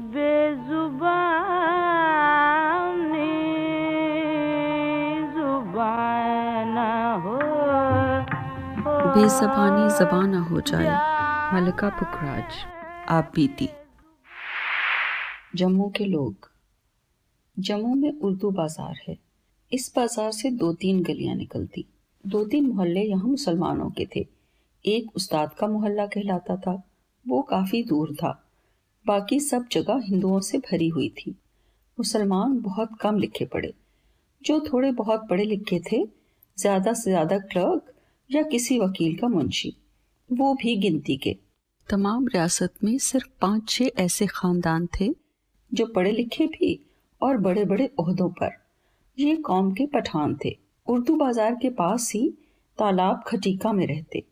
बेजुबानी ज़ुबान हो हो। जाए, मलिका पुखराज। आप बीती। जम्मू के लोग। जम्मू में उर्दू बाज़ार है। इस बाज़ार से दो तीन गलियाँ निकलती। दो तीन मोहल्ले यहाँ मुसलमानों के थे। एक उस्ताद का मोहल्ला कहलाता था, वो काफ़ी दूर था। बाकी सब जगह हिंदुओं से भरी हुई थी। मुसलमान बहुत कम लिखे पड़े। जो थोड़े बहुत पढ़े लिखे थे, ज़्यादा से ज़्यादा क्लर्क या किसी वकील का मुंशी, वो भी गिनती के। तमाम रियासत में सिर्फ़ पाँच छह ऐसे ख़ानदान थे, जो पढ़े लिखे भी और बड़े बड़े अहदों पर। ये कौम के पठान थे। उर्दू बाज़ार के पास ही तालाब खटीका में रहते।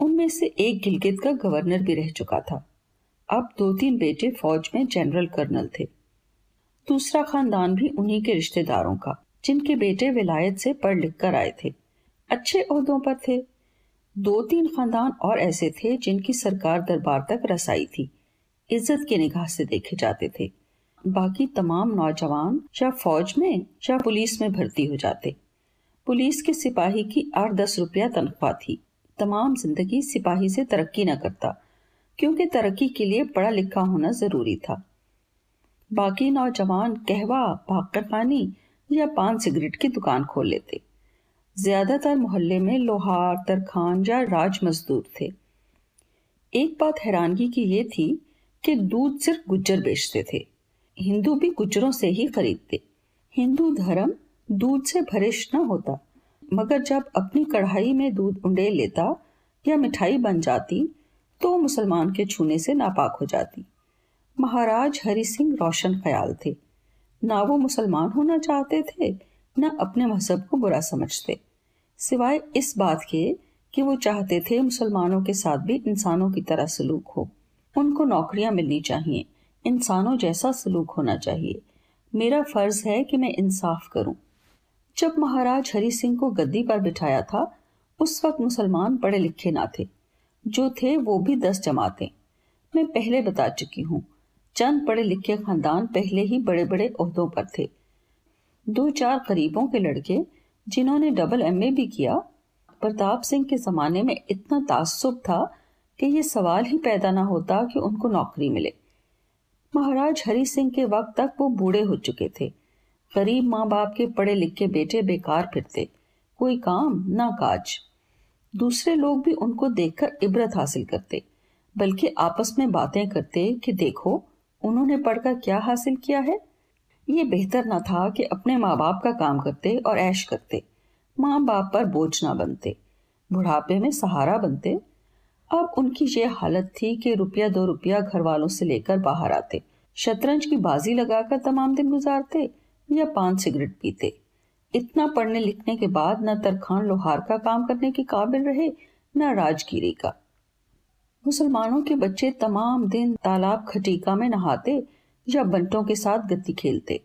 उनमें से एक गिलगित का गवर्नर भी रह चुका था। अब दो तीन बेटे फौज में जनरल कर्नल थे। दूसरा खानदान भी उन्हीं के रिश्तेदारों का, जिनके बेटे विलायत से पढ़ लिख कर आए थे। अच्छे अहदों पर थे। दो तीन खानदान और ऐसे थे जिनकी सरकार दरबार तक रसाई थी। इज़्ज़त की निगाह से देखे जाते थे। बाकी तमाम नौजवान या फौज में या पुलिस में भर्ती हो जाते। पुलिस के सिपाही की आठ दस रुपया तनख्वाह थी। तमाम ज़िंदगी सिपाही से तरक्की न करता। क्योंकि तरक्की के लिए पढ़ा लिखा होना ज़रूरी था। बाकी नौजवान कहवा भाकर खानी या पान सिगरेट की दुकान खोल लेते। ज़्यादातर मोहल्ले में लोहार, तरखान या राज मजदूर थे। एक बात हैरानगी की ये थी कि दूध सिर्फ़ गुज्जर बेचते थे। हिंदू भी गुज्जरों से ही खरीदते। हिंदू धर्म दूध से भरिश न होता, मगर जब अपनी कढ़ाई में दूध उंडे लेता या मिठाई बन जाती तो मुसलमान के छूने से नापाक हो जाती। महाराज हरि सिंह रोशन ख्याल थे। ना वो मुसलमान होना चाहते थे, न अपने मज़हब को बुरा समझते। सिवाय इस बात के कि वो चाहते थे मुसलमानों के साथ भी इंसानों की तरह सलूक हो। उनको नौकरियाँ मिलनी चाहिए, इंसानों जैसा सलूक होना चाहिए। मेरा फ़र्ज़ है कि मैं इंसाफ करूँ। जब महाराज हरि सिंह को गद्दी पर बिठाया था, उस वक्त मुसलमान पढ़े लिखे ना थे। जो थे वो भी दस जमाते। मैं पहले बता चुकी हूँ, चंद पढ़े लिखे खानदान पहले ही बड़े बड़े अहदों पर थे। दो चार गरीबों के लड़के, जिन्होंने डबल एमए भी किया, प्रताप सिंह के जमाने में इतना तासुब था कि ये सवाल ही पैदा ना होता कि उनको नौकरी मिले। महाराज हरि सिंह के वक्त तक वो बूढ़े हो चुके थे। गरीब माँ बाप के पढ़े लिखे बेटे बेकार फिरते, कोई काम, ना काज। दूसरे लोग भी उनको देखकर इबरत हासिल करते, बल्कि आपस में बातें करते कि देखो, उन्होंने पढ़कर क्या हासिल किया है? ये बेहतर ना था कि अपने माँ बाप का काम करते और ऐश करते माँ बाप पर बोझ ना बनते, बुढ़ापे में सहारा बनते। अब उनकी ये हालत थी कि रुपया दो रुपया घर वालों से लेकर बाहर आते, शतरंज की बाजी लगाकर तमाम दिन गुजारते या पान सिगरेट पीते। इतना पढ़ने लिखने के बाद न तरखान लोहार का काम करने के काबिल रहे, न राजगिरी का। मुसलमानों के बच्चे तमाम दिन तालाब खटीका में नहाते या बंटों के साथ गति खेलते,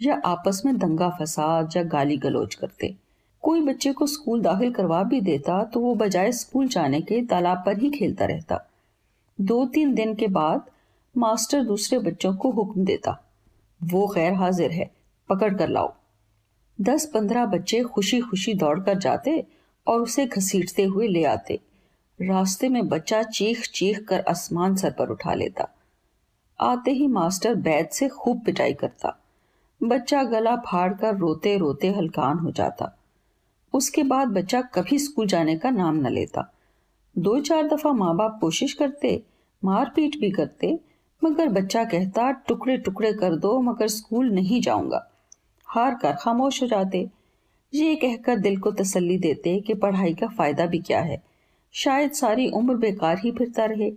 या आपस में दंगा फसाद या गाली गलोच करते। कोई बच्चे को स्कूल दाखिल करवा भी देता तो वो बजाय स्कूल जाने के तालाब पर ही खेलता रहता। दो तीन दिन के बाद मास्टर दूसरे बच्चों को हुक्म देता, वो गैर हाजिर है, पकड़ कर लाओ। दस पंद्रह बच्चे खुशी खुशी दौड़कर जाते और उसे घसीटते हुए ले आते। रास्ते में बच्चा चीख चीख कर आसमान सर पर उठा लेता। आते ही मास्टर बैद से खूब पिटाई करता। बच्चा गला फाड़ कर रोते रोते हलकान हो जाता। उसके बाद बच्चा कभी स्कूल जाने का नाम न लेता। दो चार दफ़ा माँ बाप कोशिश करते, मारपीट भी करते, मगर बच्चा कहता टुकड़े टुकड़े कर दो, मगर स्कूल नहीं जाऊँगा। हार कर खामोश हो जाते। ये कहकर दिल को तसल्ली देते कि पढ़ाई का फ़ायदा भी क्या है। शायद सारी उम्र बेकार ही फिरता रहे।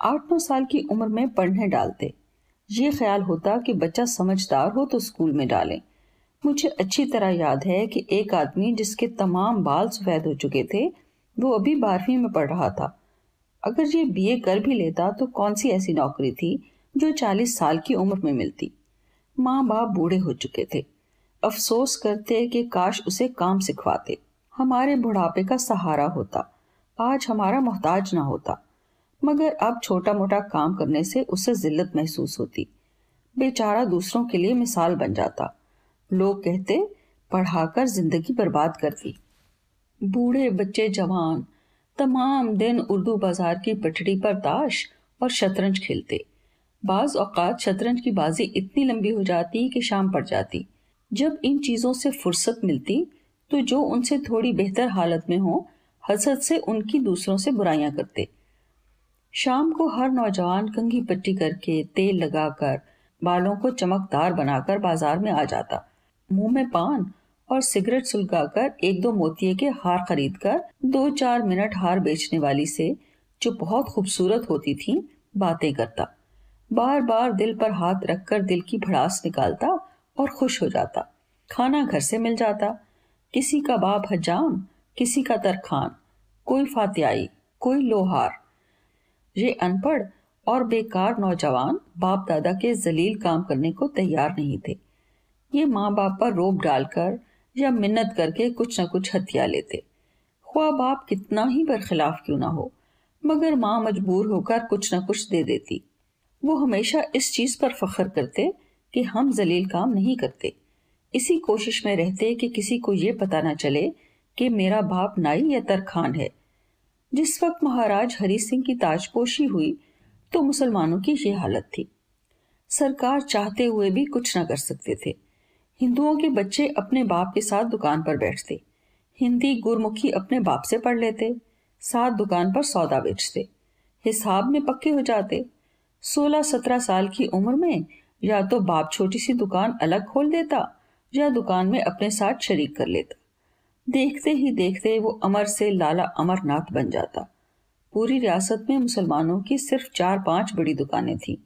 आठ नौ साल की उम्र में पढ़ने डालते। ये ख्याल होता कि बच्चा समझदार हो तो स्कूल में डालें। मुझे अच्छी तरह याद है कि एक आदमी जिसके तमाम बाल सफ़ेद हो चुके थे, वो अभी बारहवीं में पढ़ रहा था। अगर ये बीए कर भी लेता तो कौन सी ऐसी नौकरी थी जो चालीस साल की उम्र में मिलती? माँ बाप बूढ़े हो चुके थे। अफसोस करते कि काश उसे काम सिखवाते। हमारे बुढ़ापे का सहारा होता। आज हमारा मोहताज ना होता। मगर अब छोटा मोटा काम करने से उसे जिल्लत महसूस होती। बेचारा दूसरों के लिए मिसाल बन जाता। लोग कहते, पढ़ाकर ज़िंदगी बर्बाद कर दी। बूढ़े बच्चे जवान, तमाम दिन उर्दू बाज़ार की पटड़ी पर ताश और शतरंज खेलते। बाज औकात शतरंज की बाजी इतनी लंबी हो जाती कि शाम पड़ जाती। जब इन चीज़ों से फुर्सत मिलती तो जो उनसे थोड़ी बेहतर हालत में हो हसद से उनकी दूसरों से बुराइयाँ करते। शाम को हर नौजवान कंघी पट्टी करके तेल लगाकर, बालों को चमकदार बनाकर बाज़ार में आ जाता। मुँह में पान और सिगरेट सुलगाकर एक दो मोतिये के हार खरीद कर दो चार मिनट हार बेचने वाली से, जो बहुत खूबसूरत होती थी, बातें करता। बार बार दिल पर हाथ रखकर दिल की भड़ास निकालता और खुश हो जाता। खाना घर से मिल जाता। किसी का बाप हजाम किसी का तरखान कोई फातियाई कोई लोहार। ये अनपढ़ और बेकार नौजवान बाप दादा के जलील काम करने को तैयार नहीं थे। ये माँ बाप पर रोप डालकर या मिन्नत करके कुछ न कुछ हथिया लेते। ख्वा बाप कितना ही बरखिलाफ क्यों ना हो, मगर माँ मजबूर होकर कुछ न कुछ दे देती। वो हमेशा इस चीज़ पर फख्र करते कि हम जलील काम नहीं करते। इसी कोशिश में रहते कि किसी को ये पता ना चले कि मेरा बाप नाई या तरखान है। जिस वक्त महाराज हरि सिंह की ताजपोशी हुई तो मुसलमानों की ये हालत थी। सरकार चाहते हुए भी कुछ न कर सकते थे। हिंदुओं के बच्चे अपने बाप के साथ दुकान पर बैठते। हिंदी गुरमुखी अपने बाप से पढ़ लेते, साथ दुकान पर सौदा बेचते, हिसाब में पक्के हो जाते। सोलह सत्रह साल की उम्र में या तो बाप छोटी सी दुकान अलग खोल देता या दुकान में अपने साथ शरीक कर लेता। देखते ही देखते वो अमर से लाला अमरनाथ बन जाता। पूरी रियासत में मुसलमानों की सिर्फ़ चार पाँच बड़ी दुकानें थीं।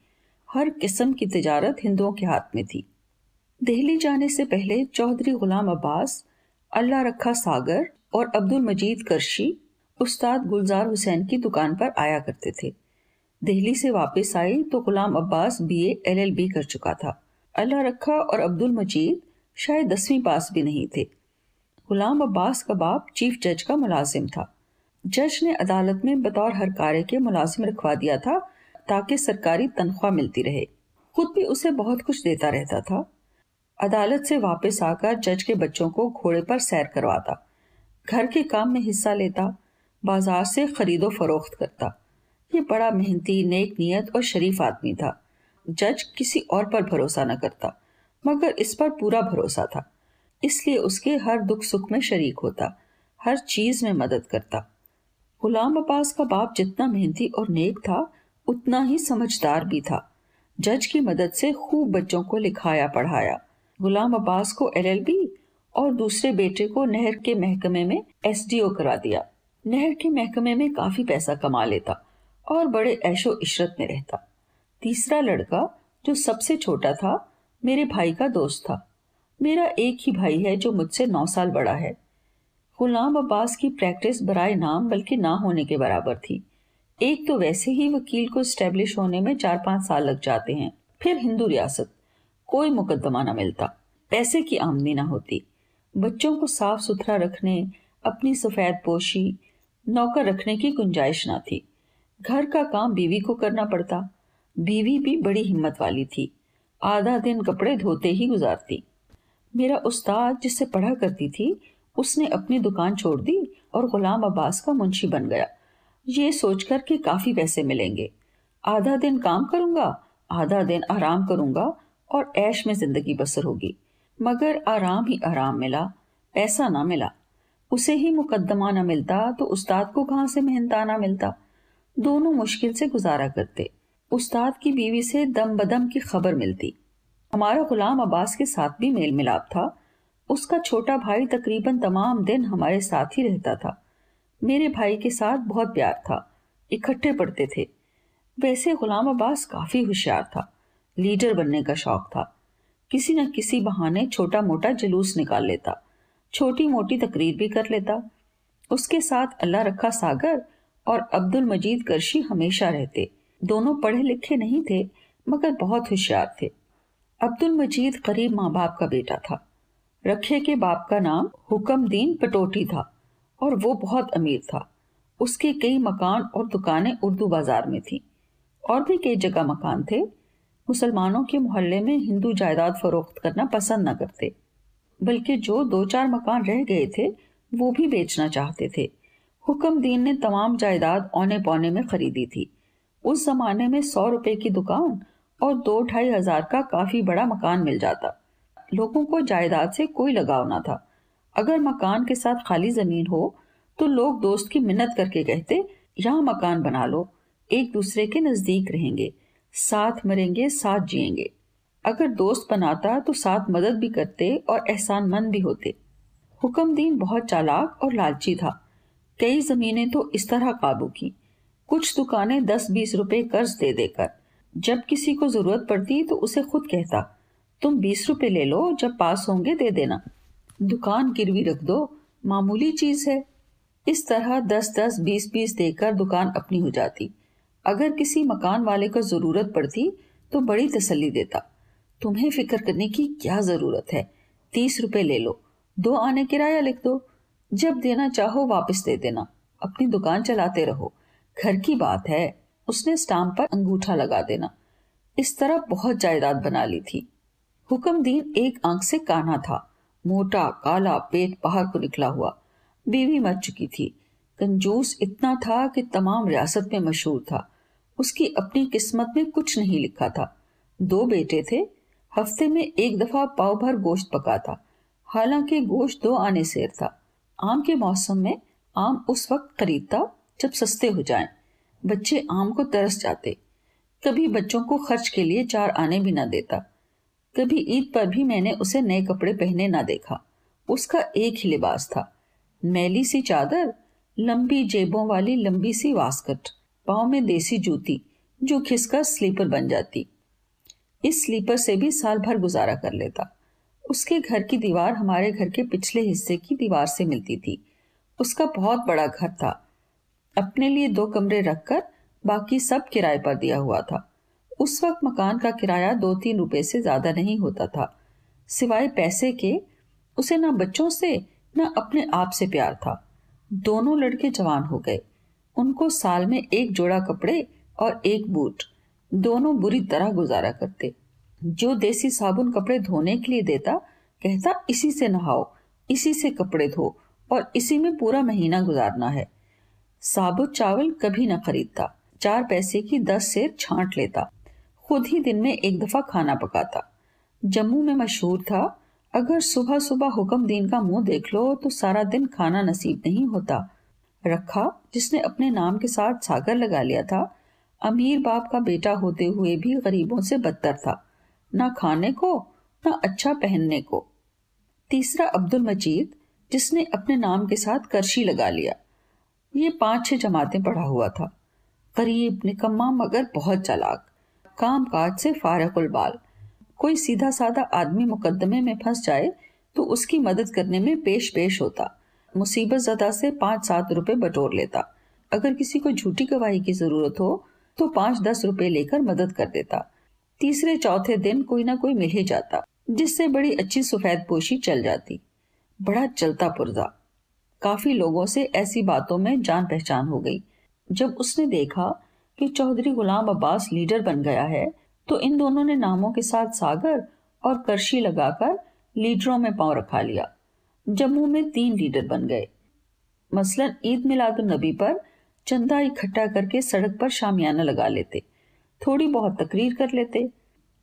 हर किस्म की तिजारत हिंदुओं के हाथ में थी। दिल्ली जाने से पहले चौधरी गुलाम अब्बास, अल्लाह रखा सागर और अब्दुल मजीद करशी उस्ताद गुलजार हुसैन की दुकान पर आया करते थे। दिल्ली से वापस आई तो गुलाम अब्बास बीए एलएलबी कर चुका था। अल्लाह रखा और अब्दुल मजीद शायद दसवीं पास भी नहीं थे। गुलाम अब्बास का बाप चीफ जज का मुलाजिम था। जज ने अदालत में बतौर हर कार्य के मुलाजिम रखवा दिया था ताकि सरकारी तनख्वाह मिलती रहे। खुद भी उसे बहुत कुछ देता रहता था। अदालत से वापस आकर जज के बच्चों को घोड़े पर सैर करवाता। घर के काम में हिस्सा लेता, बाज़ार से खरीदो फरोख्त करता। ये बड़ा मेहनती, नेक नियत और शरीफ आदमी था। जज किसी और पर भरोसा न करता, मगर इस पर पूरा भरोसा था। इसलिए उसके हर दुख सुख में शरीक होता, हर चीज़ में मदद करता। गुलाम अब्बास का बाप जितना मेहनती और नेक था, उतना ही समझदार भी था। जज की मदद से खूब बच्चों को लिखाया, पढ़ाया। गुलाम अब्बास को एलएलबी और दूसरे बेटे को नहर के महकमे में एसडीओ करा दिया। नहर के महकमे में काफ़ी पैसा कमा लेता। और बड़े ऐशो इशरत में रहता। तीसरा लड़का, जो सबसे छोटा था, मेरे भाई का दोस्त था। मेरा एक ही भाई है, जो मुझसे नौ साल बड़ा है। गुलाम अब्बास की प्रैक्टिस बराए नाम, बल्कि ना होने के बराबर थी। एक तो वैसे ही वकील को स्टेब्लिश होने में चार पाँच साल लग जाते हैं। फिर हिंदू रियासत, कोई मुकदमा ना मिलता। पैसे की आमदनी ना होती। बच्चों को साफ़ सुथरा रखने, अपनी सफ़ेद पोशी, नौकर रखने की गुंजाइश ना थी। घर का काम बीवी को करना पड़ता। बीवी भी बड़ी हिम्मत वाली थी। आधा दिन कपड़े धोते ही गुजारती। मेरा उस्ताद जिससे पढ़ा करती थी, उसने अपनी दुकान छोड़ दी और गुलाम अब्बास का मुंशी बन गया। ये सोचकर कि काफ़ी पैसे मिलेंगे। आधा दिन काम करूँगा, आधा दिन आराम करूँगा और ऐश में ज़िंदगी बसर होगी। मगर आराम ही आराम मिला, पैसा ना मिला। उसे ही मुकदमा ना मिलता तो उस्ताद को कहाँ से मेहनताना मिलता? दोनों मुश्किल से गुजारा करते। उस्ताद की बीवी से दम बदम की खबर मिलती। हमारा गुलाम अब्बास के साथ भी मेल मिलाप था। उसका छोटा भाई तकरीबन तमाम दिन हमारे साथ ही रहता था। मेरे भाई के साथ बहुत प्यार था। इकट्ठे पढ़ते थे। वैसे गुलाम अब्बास काफ़ी होशियार था। लीडर बनने का शौक था। किसी न किसी बहाने छोटा मोटा जुलूस निकाल लेता। छोटी मोटी तकरीर भी कर लेता। उसके साथ अल्लाह रखा सागर और अब्दुल मजीद करशी हमेशा रहते। दोनों पढ़े लिखे नहीं थे, मगर बहुत होशियार थे। अब्दुल मजीद करीब माँ बाप का बेटा था। रखे के बाप का नाम हुक्मदीन पटोटी था और वो बहुत अमीर था। उसके कई मकान और दुकानें उर्दू बाज़ार में थी। और भी कई जगह मकान थे। मुसलमानों के मोहल्ले में हिंदू जायदाद फरोख्त करना पसंद न करते, बल्कि जो दो चार मकान रह गए थे, वो भी बेचना चाहते थे। हुक्म दीन ने तमाम जायदाद औने पौने में खरीदी थी। उस जमाने में सौ रुपए की दुकान और दो ढाई हज़ार का काफ़ी बड़ा मकान मिल जाता। लोगों को जायदाद से कोई लगाव ना था। अगर मकान के साथ खाली ज़मीन हो तो लोग दोस्त की मिन्नत करके कहते, यहाँ मकान बना लो, एक दूसरे के नज़दीक रहेंगे, साथ मरेंगे, साथ जिएँगे। अगर दोस्त बनाता तो साथ मदद भी करते और एहसान मंद भी होते। हुक्मदीन बहुत चालाक और लालची था। कई जमीनें तो इस तरह काबू की। कुछ दुकानें दस बीस रुपए कर्ज दे देकर। जब किसी को ज़रूरत पड़ती तो उसे खुद कहता, तुम बीस रुपए ले लो, जब पास होंगे दे देना। दुकान गिरवी रख दो, मामूली चीज़ है। इस तरह दस दस बीस बीस देकर दुकान अपनी हो जाती। अगर किसी मकान वाले को ज़रूरत पड़ती तो बड़ी तसल्ली देता। तुम्हें फ़िक्र करने की क्या ज़रूरत है? तीस रुपए ले लो। दो आने किराया लिख दो। जब देना चाहो वापस दे देना। अपनी दुकान चलाते रहो। घर की बात है, उसने स्टाम्प पर अंगूठा लगा देना। इस तरह बहुत जायदाद बना ली थी। हुक्मदीन एक आँख से काना था। मोटा, काला पेट बाहर को निकला हुआ। बीवी मर चुकी थी। कंजूस इतना था कि तमाम रियासत में मशहूर था। उसकी अपनी किस्मत में कुछ नहीं लिखा था। दो बेटे थे। हफ़्ते में एक दफ़ा पाव भर गोश्त पका था। हालाँकि गोश्त दो आने सेर था। आम के मौसम में आम उस वक्त खरीदता जब सस्ते हो जाएँ। बच्चे आम को तरस जाते। कभी बच्चों को खर्च के लिए चार आने भी ना देता। कभी ईद पर भी मैंने उसे नए कपड़े पहने ना देखा। उसका एक ही लिबास था। मैली सी चादर, लंबी जेबों वाली लंबी सी वास्कट, पाँव में देसी जूती, जो खिसकर स्लीपर बन जाती। इस स्लीपर से भी साल भर गुजारा कर लेता। उसके घर की दीवार हमारे घर के पिछले हिस्से की दीवार से मिलती थी। उसका बहुत बड़ा घर था। अपने लिए दो कमरे रखकर बाकी सब किराए पर दिया हुआ था। उस वक्त मकान का किराया दो तीन रुपए से ज़्यादा नहीं होता था। सिवाय पैसे के, उसे ना बच्चों से, न अपने आप से प्यार था। दोनों लड़के जवान हो गए। उनको साल में एक जोड़ा कपड़े और एक बूट, दोनों बुरी तरह गुजारा करते। जो देसी साबुन कपड़े धोने के लिए देता, कहता, इसी से नहाओ, इसी से कपड़े धो और इसी में पूरा महीना गुजारना है। साबुत चावल कभी न खरीदता, चार पैसे की दस सेर छांट लेता, खुद ही दिन में एक दफ़ा खाना पकाता। जम्मू में मशहूर था, अगर सुबह सुबह हुक्म दीन का मुँह देख लो तो सारा दिन खाना नसीब नहीं होता। रखा, जिसने अपने नाम के साथ सागर लगा लिया था, अमीर बाप का बेटा होते हुए भी गरीबों से बदतर था। ना खाने को, ना अच्छा पहनने को। तीसरा अब्दुल मजीद, जिसने अपने नाम के साथ करशी लगा लिया। ये पाँच छह जमातें पढ़ा हुआ था। करीब निकम्मा मगर बहुत चालाक। काम काज से फारकुल बाल। कोई सीधा साधा आदमी मुकदमे में फंस जाए तो उसकी मदद करने में पेश पेश होता। मुसीबत जदा से पाँच सात रुपए बटोर लेता। अगर किसी को झूठी गवाही की ज़रूरत हो तो पाँच दस रुपए लेकर मदद कर देता। तीसरे चौथे दिन कोई ना कोई मिल ही जाता, जिससे बड़ी अच्छी सफ़ेद पोशी चल जाती। बड़ा चलता पुर्जा। काफ़ी लोगों से ऐसी बातों में जान पहचान हो गई। जब उसने देखा कि चौधरी गुलाम अब्बास लीडर बन गया है तो इन दोनों ने नामों के साथ सागर और करशी लगाकर लीडरों में पाँव रखा लिया। जम्मू में तीन लीडर बन गए। मसलन ईद मिलाद नबी पर चंदा इकट्ठा करके सड़क पर शामियाना लगा लेते। थोड़ी बहुत तकरीर कर लेते।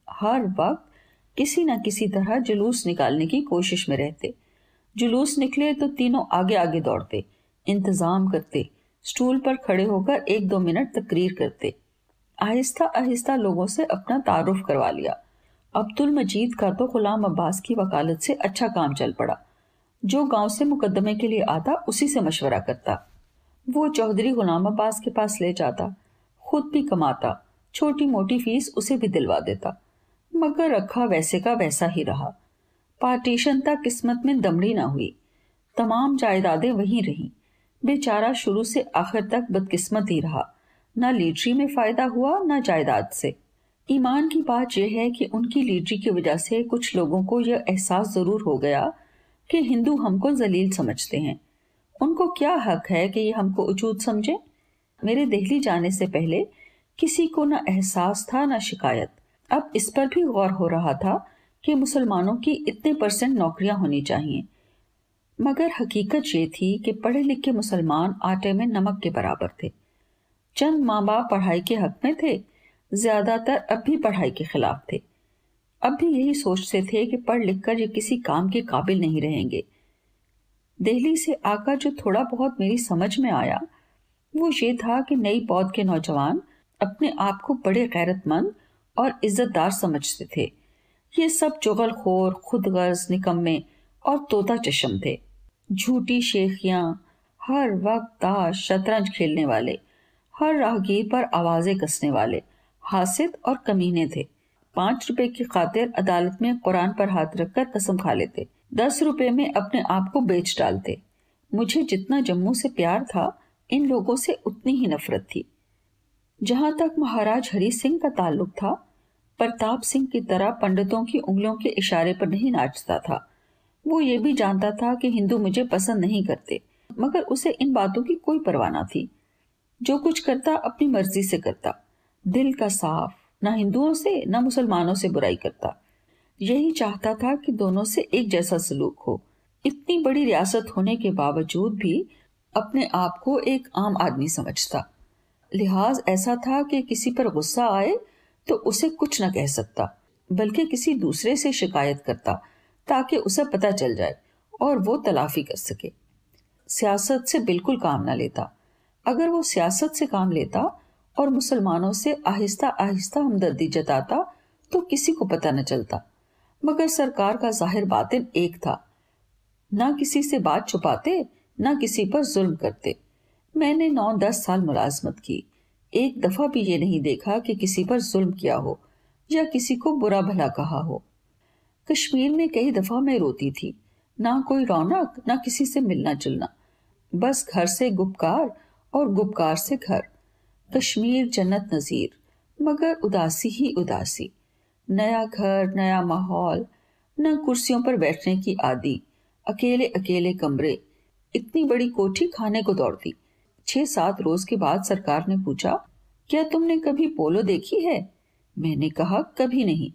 हर वक्त किसी न किसी तरह जुलूस निकालने की कोशिश में रहते। जुलूस निकले तो तीनों आगे आगे दौड़ते, इंतज़ाम करते, स्टूल पर खड़े होकर एक दो मिनट तकरीर करते। आहिस्ता आहिस्ता लोगों से अपना तारुफ करवा लिया। अब्दुल मजीद का तो गुलाम अब्बास की वकालत से अच्छा काम चल पड़ा। जो गाँव से मुकदमे के लिए आता, उसी से मशवरा करता। वो चौधरी गुलाम अब्बास के पास ले जाता, खुद भी कमाता। छोटी मोटी फ़ीस उसे भी दिलवा देता। मगर रखा वैसे का वैसा ही रहा। पार्टीशन तक किस्मत में दमड़ी ना हुई। तमाम जायदादें वहीं रहीं। बेचारा शुरू से आखिर तक बदकिस्मत ही रहा। न लीडरी में फ़ायदा हुआ, न जायदाद से। ईमान की बात यह है कि उनकी लीडरी की वजह से कुछ लोगों को यह एहसास ज़रूर हो गया कि हिंदू हमको जलील समझते हैं। उनको क्या हक है कि ये हमको उचूत समझे? मेरे दिल्ली जाने से पहले किसी को न एहसास था, न शिकायत। अब इस पर भी गौर हो रहा था कि मुसलमानों की इतने परसेंट नौकरियाँ होनी चाहिए। मगर हकीकत ये थी कि पढ़े लिखे मुसलमान आटे में नमक के बराबर थे। चंद माँ बाप पढ़ाई के हक में थे, ज़्यादातर अब भी पढ़ाई के खिलाफ थे। अब भी यही सोचते थे कि पढ़ लिख कर ये किसी काम के काबिल नहीं रहेंगे। दिल्ली से आकर जो थोड़ा बहुत मेरी समझ में आया, वो ये था कि नई पौध के नौजवान अपने आप को बड़े गैरतमंद और इज्जतदार समझते थे। ये सब चुगलखोर खुद गर्ज निकम्मे और तोता चशम थे। झूठी शेखियाँ, हर वक्त ताश शतरंज खेलने वाले, हर राहगीर पर आवाज़ें कसने वाले, हासिद और कमीने थे। पाँच रुपए की खातिर अदालत में कुरान पर हाथ रखकर कसम खा लेते। दस रुपए में अपने आप को बेच डालते। मुझे जितना जम्मू से प्यार था, इन लोगों से उतनी ही नफरत थी। जहाँ तक महाराज हरि सिंह का ताल्लुक था, प्रताप सिंह की तरह पंडितों की उंगलियों के इशारे पर नहीं नाचता था। वो ये भी जानता था कि हिंदू मुझे पसंद नहीं करते, मगर उसे इन बातों की कोई परवाह ना थी। जो कुछ करता, अपनी मर्ज़ी से करता। दिल का साफ़, ना हिंदुओं से, ना मुसलमानों से बुराई करता। यही चाहता था कि दोनों से एक जैसा सलूक हो। इतनी बड़ी रियासत होने के बावजूद भी अपने आप को एक आम आदमी समझता। लिहाज ऐसा था कि किसी पर गुस्सा आए तो उसे कुछ न कह सकता, बल्कि किसी दूसरे से शिकायत करता, ताकि उसे पता चल जाए और वो तलाफी कर सके। सियासत से बिल्कुल काम न लेता। अगर वो सियासत से काम लेता और मुसलमानों से आहिस्ता आहिस्ता हमदर्दी जताता तो किसी को पता न चलता। मगर सरकार का ज़ाहिर बातिन एक था। ना किसी से बात छुपाते, ना किसी पर जुल्म करते। मैंने नौ दस साल मुलाजमत की। एक दफ़ा भी ये नहीं देखा कि किसी पर जुल्म किया हो, या किसी को बुरा भला कहा हो। कश्मीर में कई दफ़ा मैं रोती थी। ना कोई रौनक, ना किसी से मिलना जुलना। बस घर से गुपकार और गुपकार से घर। कश्मीर जन्नत नज़ीर, मगर उदासी ही उदासी। नया घर, नया माहौल, न कुर्सियों पर बैठने की आदि अकेले अकेले कमरे। इतनी बड़ी कोठी खाने को दौड़ती। छह सात रोज के बाद सरकार ने पूछा, क्या तुमने कभी पोलो देखी है? मैंने कहा, कभी नहीं।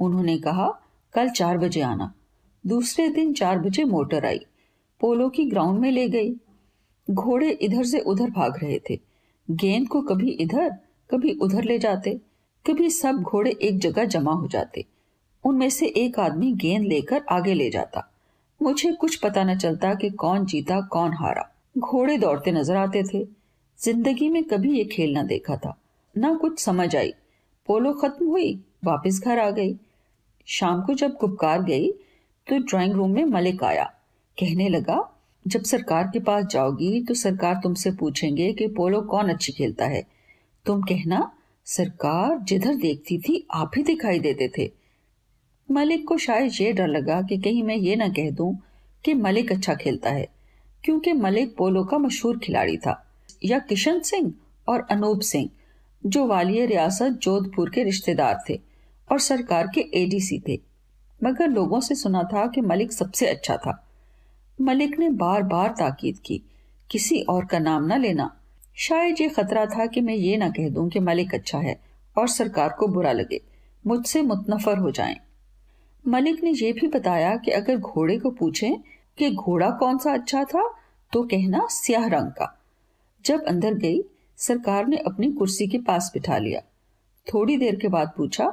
उन्होंने कहा, कल चार बजे आना। दूसरे दिन चार बजे मोटर आई। पोलो की ग्राउंड में ले गई। घोड़े इधर से उधर भाग रहे थे। गेंद को कभी इधर, कभी उधर ले जाते। कभी सब घोड़े एक जगह जमा हो जाते। उनमें से एक आदमी गेंद लेकर आगे ले जाता। मुझे कुछ पता न चलता कि कौन जीता, कौन हारा। घोड़े दौड़ते नज़र आते थे। ज़िंदगी में कभी ये खेल ना देखा था। ना कुछ समझ आई। पोलो खत्म हुई, वापस घर आ गई। शाम को जब गुपकार गई तो ड्राइंग रूम में मलिक आया। कहने लगा, जब सरकार के पास जाओगी तो सरकार तुमसे पूछेंगे कि पोलो कौन अच्छी खेलता है। तुम कहना, सरकार जिधर देखती थी, आप ही दिखाई देते थे। मलिक को शायद ये डर लगा कि कहीं मैं ये ना कह दूँ कि मलिक अच्छा खेलता है। क्योंकि मलिक पोलो का मशहूर खिलाड़ी था, या किशन सिंह और अनूप सिंह, जो वालिय रियासत जोधपुर के रिश्तेदार थे और सरकार के एडीसी थे। मगर लोगों से सुना था कि मलिक सबसे अच्छा था। मलिक ने बार बार ताकीद की, किसी और का नाम ना लेना। शायद ये खतरा था कि मैं ये ना कह दूँ कि मलिक अच्छा है और सरकार को बुरा लगे, मुझसे मुतनफर हो जाएँ। मलिक ने यह भी बताया कि अगर घोड़े को पूछें कि घोड़ा कौन सा अच्छा था तो कहना स्याह रंग का। जब अंदर गई, सरकार ने अपनी कुर्सी के पास बिठा लिया। थोड़ी देर के बाद पूछा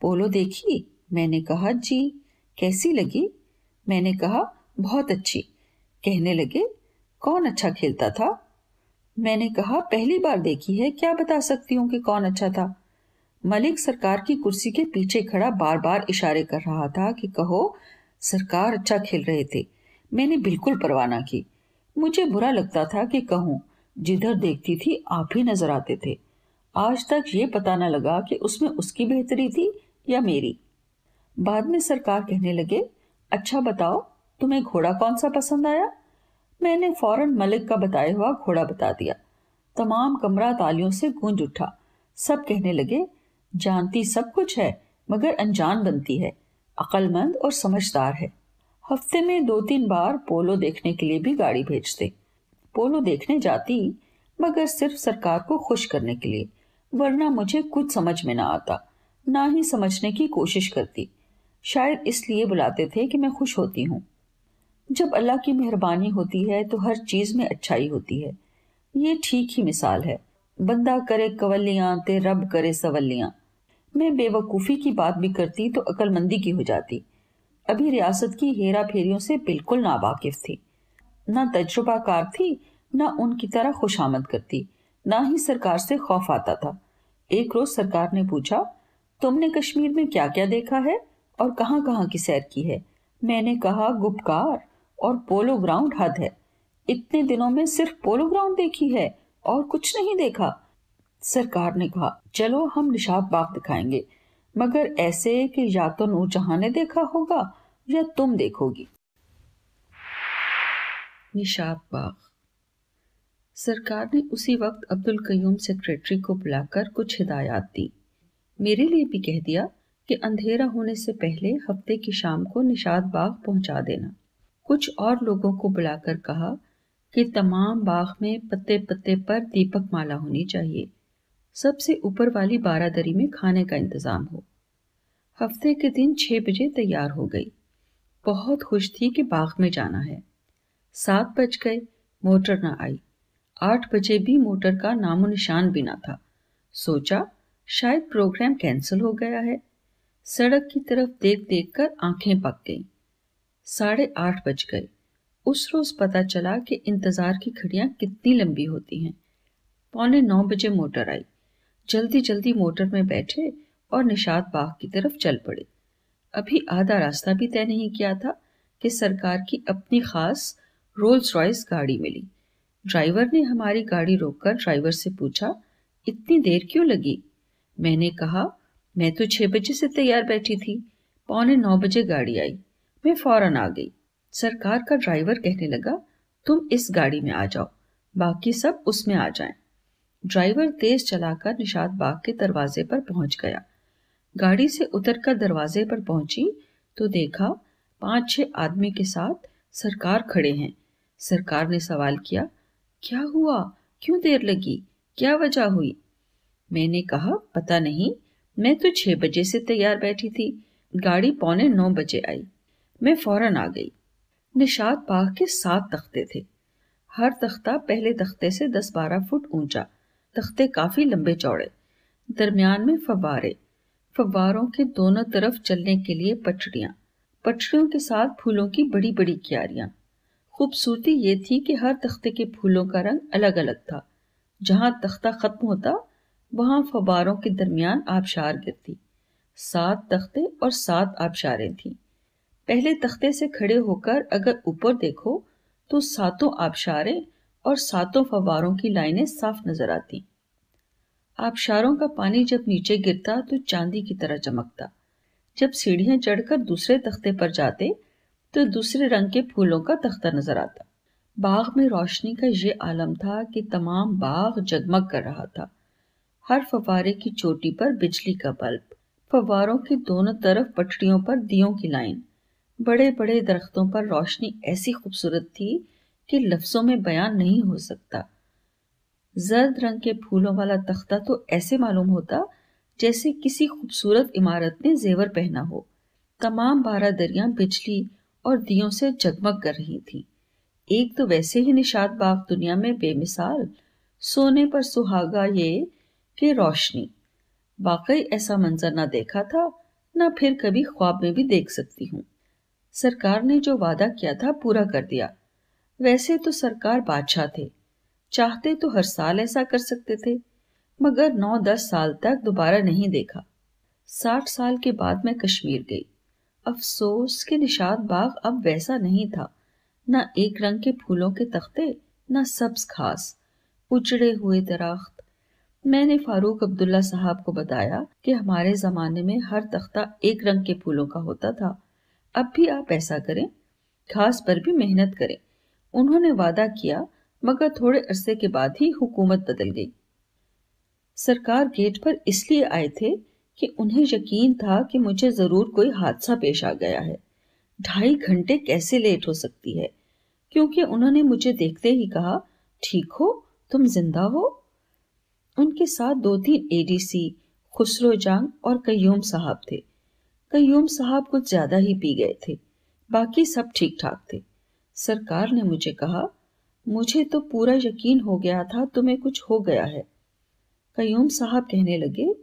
पोलो देखी? मैंने कहा, जी। कैसी लगी? मैंने कहा, बहुत अच्छी। कहने लगे, कौन अच्छा खेलता था? मैंने कहा, पहली बार देखी है, क्या बता सकती हूँ कि कौन अच्छा था? मलिक सरकार की कुर्सी के पीछे खड़ा बार बार इशारे कर रहा था कि कहो, सरकार अच्छा खेल रहे थे। मैंने बिल्कुल परवाह ना की। मुझे बुरा लगता था कि कहूँ, जिधर देखती थी, आप ही नज़र आते थे। आज तक ये पता न लगा कि उसमें उसकी बेहतरी थी या मेरी। बाद में सरकार कहने लगे अच्छा बताओ, तुम्हें घोड़ा कौन सा पसंद आया? मैंने फ़ौरन मलिक का बताया हुआ घोड़ा बता दिया। तमाम कमरा तालियों से गूंज उठा। सब कहने लगे, जानती सब कुछ है, मगर अनजान बनती है, अक्लमंद और समझदार है। हफ़्ते में दो तीन बार पोलो देखने के लिए भी गाड़ी भेजते। पोलो देखने जाती, मगर सिर्फ़ सरकार को खुश करने के लिए, वरना मुझे कुछ समझ में ना आता, ना ही समझने की कोशिश करती। शायद इसलिए बुलाते थे कि मैं खुश होती हूँ। जब अल्लाह की मेहरबानी होती है तो हर चीज़ में अच्छाई होती है। ये ठीक ही मिसाल है। बंदा करे कवलियाँ ते रब करे सवलियाँ मैं बेवकूफ़ी की बात भी करती तो अक्लमंदी की हो जाती। अभी रियासत की हेरा फेरियों से बिल्कुल नावाकिफ थी। ना तजुर्बाकार थी, ना उनकी तरह खुशामद करती, ना ही सरकार से खौफ आता था। एक रोज सरकार ने पूछा, तुमने कश्मीर में क्या क्या देखा है और कहाँ कहाँ की सैर की है? मैंने कहा गुपकार और पोलो ग्राउंड हद है। इतने दिनों में सिर्फ़ पोलो ग्राउंड देखी है और कुछ नहीं देखा। सरकार ने कहा, चलो हम निशात बाग दिखाएँगे। मगर ऐसे कि या तो नूरजहां ने देखा होगा या तुम देखोगी। निशात बाग। सरकार ने उसी वक्त अब्दुल कयूम सेक्रेटरी को बुलाकर कुछ हिदायत दी। मेरे लिए भी कह दिया कि अंधेरा होने से पहले हफ़्ते की शाम को निशात बाग पहुँचा देना। कुछ और लोगों को बुलाकर कहा कि तमाम बाग में पत्ते पत्ते पर दीपक माला होनी चाहिए। सबसे ऊपर वाली बारादरी में खाने का इंतज़ाम हो। हफ़्ते के दिन छह बजे तैयार हो गई। बहुत खुश थी कि बाग में जाना है। सात बज गए, मोटर ना आई। आठ बजे भी मोटर का नामो निशान भी ना था। सोचा, शायद प्रोग्राम कैंसिल हो गया है। सड़क की तरफ़ देख देख कर आँखें पक गईं। साढ़े आठ बज गए। उस रोज पता चला कि इंतज़ार की घड़ियाँ कितनी लंबी होती हैं। पौने नौ बजे मोटर आई। जल्दी जल्दी मोटर में बैठे और निषाद बाग की तरफ़ चल पड़े। अभी आधा रास्ता भी तय नहीं किया था कि सरकार की अपनी खास रोल्स रॉयस गाड़ी मिली। ड्राइवर ने हमारी गाड़ी रोककर ड्राइवर से पूछा, इतनी देर क्यों लगी? मैंने कहा, मैं तो छह बजे से तैयार बैठी थी। पौने नौ बजे गाड़ी आई। मैं फ़ौरन आ गई। सरकार का ड्राइवर कहने लगा, तुम इस गाड़ी में आ जाओ। बाकी सब उसमें आ जाएँ। ड्राइवर तेज चलाकर निषाद बाग के दरवाजे पर पहुँच गया। गाड़ी से उतरकर दरवाजे पर पहुँची तो देखा पाँच छह आदमी के साथ सरकार खड़े हैं। सरकार ने सवाल किया, क्या हुआ? क्यों देर लगी? क्या वजह हुई? मैंने कहा, पता नहीं, मैं तो छह बजे से तैयार बैठी थी। गाड़ी पौने नौ बजे आई। मैं फ़ौरन आ गई। निषाद बाग के सात तख्ते थे। हर तख्ता पहले तख्ते से दस बारह फुट ऊँचा। तख्ते काफ़ी लंबे चौड़े, दरमियान में फव्वारे। फव्वारों के दोनों तरफ़ चलने के लिए पटड़ियाँ पटड़ियों के साथ फूलों की बड़ी बड़ी क्यारियाँ। खूबसूरती ये थी कि हर तख्ते के फूलों का रंग अलग अलग था। जहाँ तख्ता खत्म होता, वहाँ फवारों के दरमियान आबशार गिरती। सात तख्ते और सात आबशारें थीं। पहले तख्ते से खड़े होकर अगर ऊपर देखो तो सातों आबशारें और सातों फवारों की लाइनें साफ़ नज़र आती। आबशारों का पानी जब नीचे गिरता तो चांदी की तरह चमकता। जब सीढ़ियाँ चढ़कर दूसरे तख्ते पर जाते तो दूसरे रंग के फूलों का तख्ता नज़र आता। बाग में रोशनी का ये आलम था कि तमाम बाग जगमग कर रहा था। हर फवारे की चोटी पर बिजली का बल्ब फवारों की दोनों तरफ़ पटड़ियों पर दियों की लाइन बड़े बड़े दरख्तों पर रोशनी ऐसी खूबसूरत थी कि लफ्जों में बयान नहीं हो सकता। जर्द रंग के फूलों वाला तख्ता तो ऐसे मालूम होता जैसे किसी खूबसूरत इमारत ने जेवर पहना हो। तमाम बारह दरिया बिजली और दियों से जगमग कर रही थी। एक तो वैसे ही निषाद बाग दुनिया में बेमिसाल, सोने पर सुहागा ये कि रोशनी। वाकई ऐसा मंजर ना देखा था, ना फिर कभी ख्वाब में भी देख सकती हूँ। सरकार ने जो वादा किया था पूरा कर दिया। वैसे तो सरकार बादशाह थे। चाहते तो हर साल ऐसा कर सकते थे, मगर नौ दस साल तक दोबारा नहीं देखा। साठ साल के बाद मैं कश्मीर गई। अफसोस के निषाद बाग अब वैसा नहीं था। न एक रंग के फूलों के तख्ते, न सब्ज खास उजड़े हुए दरख्त। मैंने फारूक अब्दुल्ला साहब को बताया कि हमारे जमाने में हर तख्ता एक रंग के फूलों का होता था। अब भी आप ऐसा करें घास पर भी मेहनत करें। उन्होंने वादा किया, मगर थोड़े अरसे के बाद ही हुकूमत बदल गई। सरकार गेट पर इसलिए आए थे कि उन्हें यकीन था कि मुझे ज़रूर कोई हादसा पेश आ गया है। ढाई घंटे कैसे लेट हो सकती है? क्योंकि उन्होंने मुझे देखते ही कहा, ठीक हो, तुम ज़िंदा हो। उनके साथ दो तीन एडीसी खुसरो जांग और कयूम साहब थे। कयूम साहब कुछ ज़्यादा ही पी गए थे, बाकी सब ठीक ठाक थे। सरकार ने मुझे कहा, मुझे तो पूरा यकीन हो गया था तुम्हें कुछ हो गया है। कयूम साहब कहने लगे,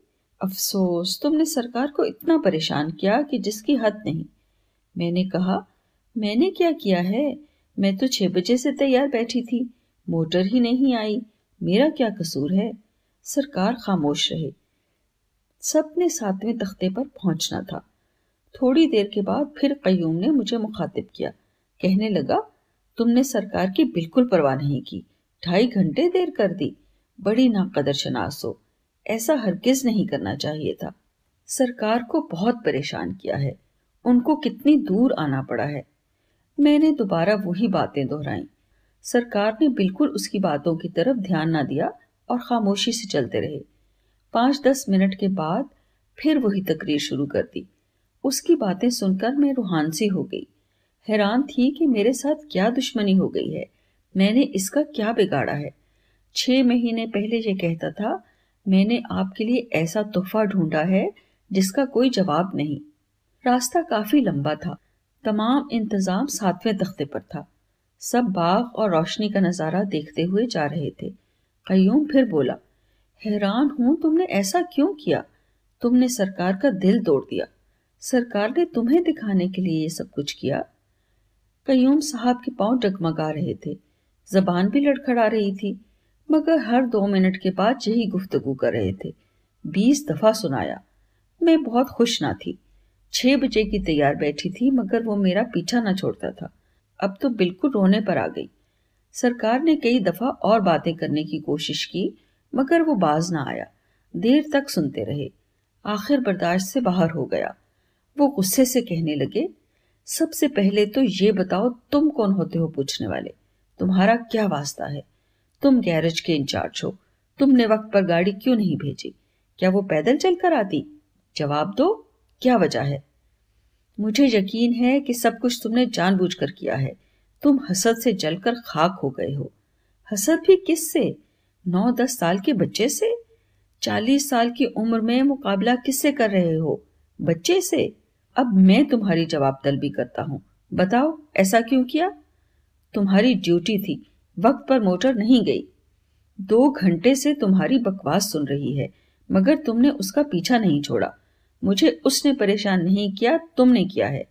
अफसोस, तुमने सरकार को इतना परेशान किया कि जिसकी हद नहीं। मैंने कहा, मैंने क्या किया है? मैं तो छह बजे से तैयार बैठी थी, मोटर ही नहीं आई, मेरा क्या कसूर है? सरकार खामोश रहे। सबने सातवें तख्ते पर पहुँचना था। थोड़ी देर के बाद फिर कयूम ने मुझे मुखातिब किया। कहने लगा, तुमने सरकार की बिल्कुल परवाह नहीं की। ढाई घंटे देर कर दी। बड़ी नाकदर शनास हो। ऐसा हरगिज नहीं करना चाहिए था। सरकार को बहुत परेशान किया है। उनको कितनी दूर आना पड़ा है। मैंने दोबारा वही बातें दोहराई। सरकार ने बिल्कुल उसकी बातों की तरफ़ ध्यान ना दिया और खामोशी से चलते रहे। पाँच दस मिनट के बाद फिर वही तकरीर शुरू कर दी। उसकी बातें सुनकर मैं रूहानसी हो गई। हैरान थी कि मेरे साथ क्या दुश्मनी हो गई है। मैंने इसका क्या बिगाड़ा है? छह महीने पहले ये कहता था, मैंने आपके लिए ऐसा तोहफा ढूंढा है जिसका कोई जवाब नहीं। रास्ता काफ़ी लंबा था। तमाम इंतज़ाम सातवें तख्ते पर था। सब बाग और रोशनी का नज़ारा देखते हुए जा रहे थे। कयूम फिर बोला, हैरान हूँ, तुमने ऐसा क्यों किया? तुमने सरकार का दिल तोड़ दिया। सरकार ने तुम्हें दिखाने के लिए ये सब कुछ किया। कयूम साहब के पाँव डगमगा रहे थे। जबान भी लड़खड़ा रही थी, मगर हर दो मिनट के बाद यही गुफ्तगु कर रहे थे। बीस दफ़ा सुनाया। मैं बहुत खुश ना थी। छह बजे की तैयार बैठी थी, मगर वो मेरा पीछा न छोड़ता था। अब तो बिल्कुल रोने पर आ गई। सरकार ने कई दफ़ा और बातें करने की कोशिश की, मगर वो बाज ना आया। देर तक सुनते रहे। आखिर बर्दाश्त से बाहर हो गया। वो गुस्से से कहने लगे सबसे पहले तो ये बताओ, तुम कौन होते हो पूछने वाले? तुम्हारा क्या वास्ता है? तुम गैरेज के इंचार्ज हो। तुमने वक्त पर गाड़ी क्यों नहीं भेजी? क्या वो पैदल चलकर आती? जवाब दो, क्या वजह है? मुझे यकीन है कि सब कुछ तुमने जानबूझकर किया है। तुम हसद से जलकर खाक हो गए हो। हसद भी किस से? नौ दस साल के बच्चे से? चालीस साल की उम्र में मुकाबला किससे कर रहे हो? बच्चे से? अब मैं तुम्हारी जवाब तलबी करता हूँ। बताओ, ऐसा क्यों किया? तुम्हारी ड्यूटी थी, वक्त पर मोटर नहीं गई। दो घंटे से तुम्हारी बकवास सुन रही है, मगर तुमने उसका पीछा नहीं छोड़ा। मुझे उसने परेशान नहीं किया, तुमने किया है।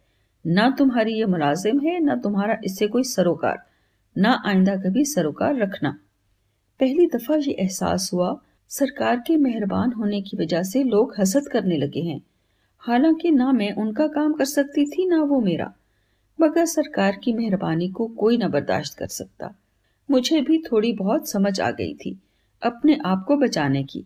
ना तुम्हारी ये मुलाजिम है, ना तुम्हारा इससे कोई सरोकार, ना आइंदा कभी सरोकार रखना। पहली दफ़ा ये एहसास हुआ, सरकार के मेहरबान होने की वजह से लोग हसद करने लगे हैं। हालाँकि ना मैं उनका काम कर सकती थी, ना वो मेरा। मगर सरकार की मेहरबानी को कोई ना बर्दाश्त कर सकता। मुझे भी थोड़ी बहुत समझ आ गई थी अपने आप को बचाने की।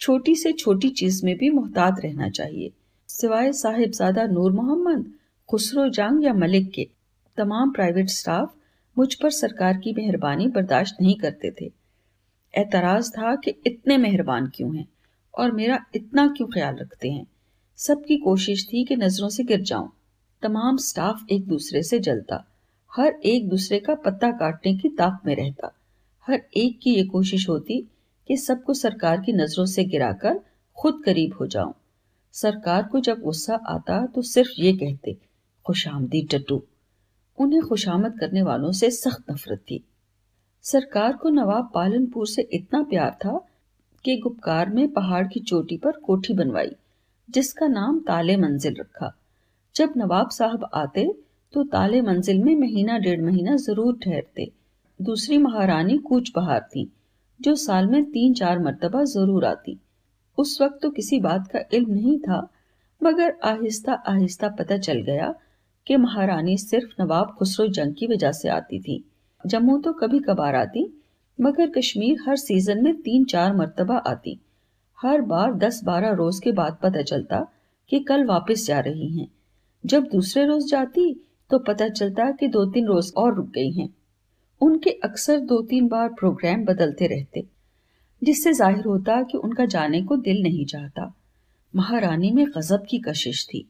छोटी से छोटी चीज़ में भी मोहतात रहना चाहिए। सिवाय साहिबजादा नूर मोहम्मद, खुसरो जंग या मलिक के तमाम प्राइवेट स्टाफ मुझ पर सरकार की मेहरबानी बर्दाश्त नहीं करते थे। एतराज़ था कि इतने मेहरबान क्यों हैं और मेरा इतना क्यों ख्याल रखते हैं? सबकी कोशिश थी कि नज़रों से गिर जाऊँ। तमाम स्टाफ एक दूसरे से जलता। हर एक दूसरे का पत्ता काटने की ताक में रहता। हर एक की ये कोशिश होती कि सबको सरकार की नज़रों से गिराकर खुद करीब हो जाऊँ। सरकार को जब गुस्सा आता तो सिर्फ़ ये कहते खुशामदी टट्टू उन्हें खुशामद करने वालों से सख्त नफरत थी। सरकार को नवाब पालनपुर से इतना प्यार था कि गुपकार में पहाड़ की चोटी पर कोठी बनवाई। जिसका नाम ताले मंजिल रखा। जब नवाब साहब आते तो ताले मंजिल में महीना डेढ़ महीना ज़रूर ठहरते। दूसरी महारानी कूच बहार थी, जो साल में तीन चार मरतबा ज़रूर आती। उस वक्त तो किसी बात का इल्म नहीं था, मगर आहिस्ता आहिस्ता पता चल गया कि महारानी सिर्फ़ नवाब खुसरो जंग की वजह से आती थी। जम्मू तो कभी कभार आती, मगर कश्मीर हर सीज़न में तीन चार मरतबा आती। हर बार दस बारह रोज के बाद पता चलता कि कल वापस जा रही हैं। जब दूसरे रोज जाती तो पता चलता कि दो तीन रोज और रुक गई हैं। उनके अक्सर दो तीन बार प्रोग्राम बदलते रहते, जिससे ज़ाहिर होता कि उनका जाने को दिल नहीं चाहता। महारानी में गजब की कशिश थी।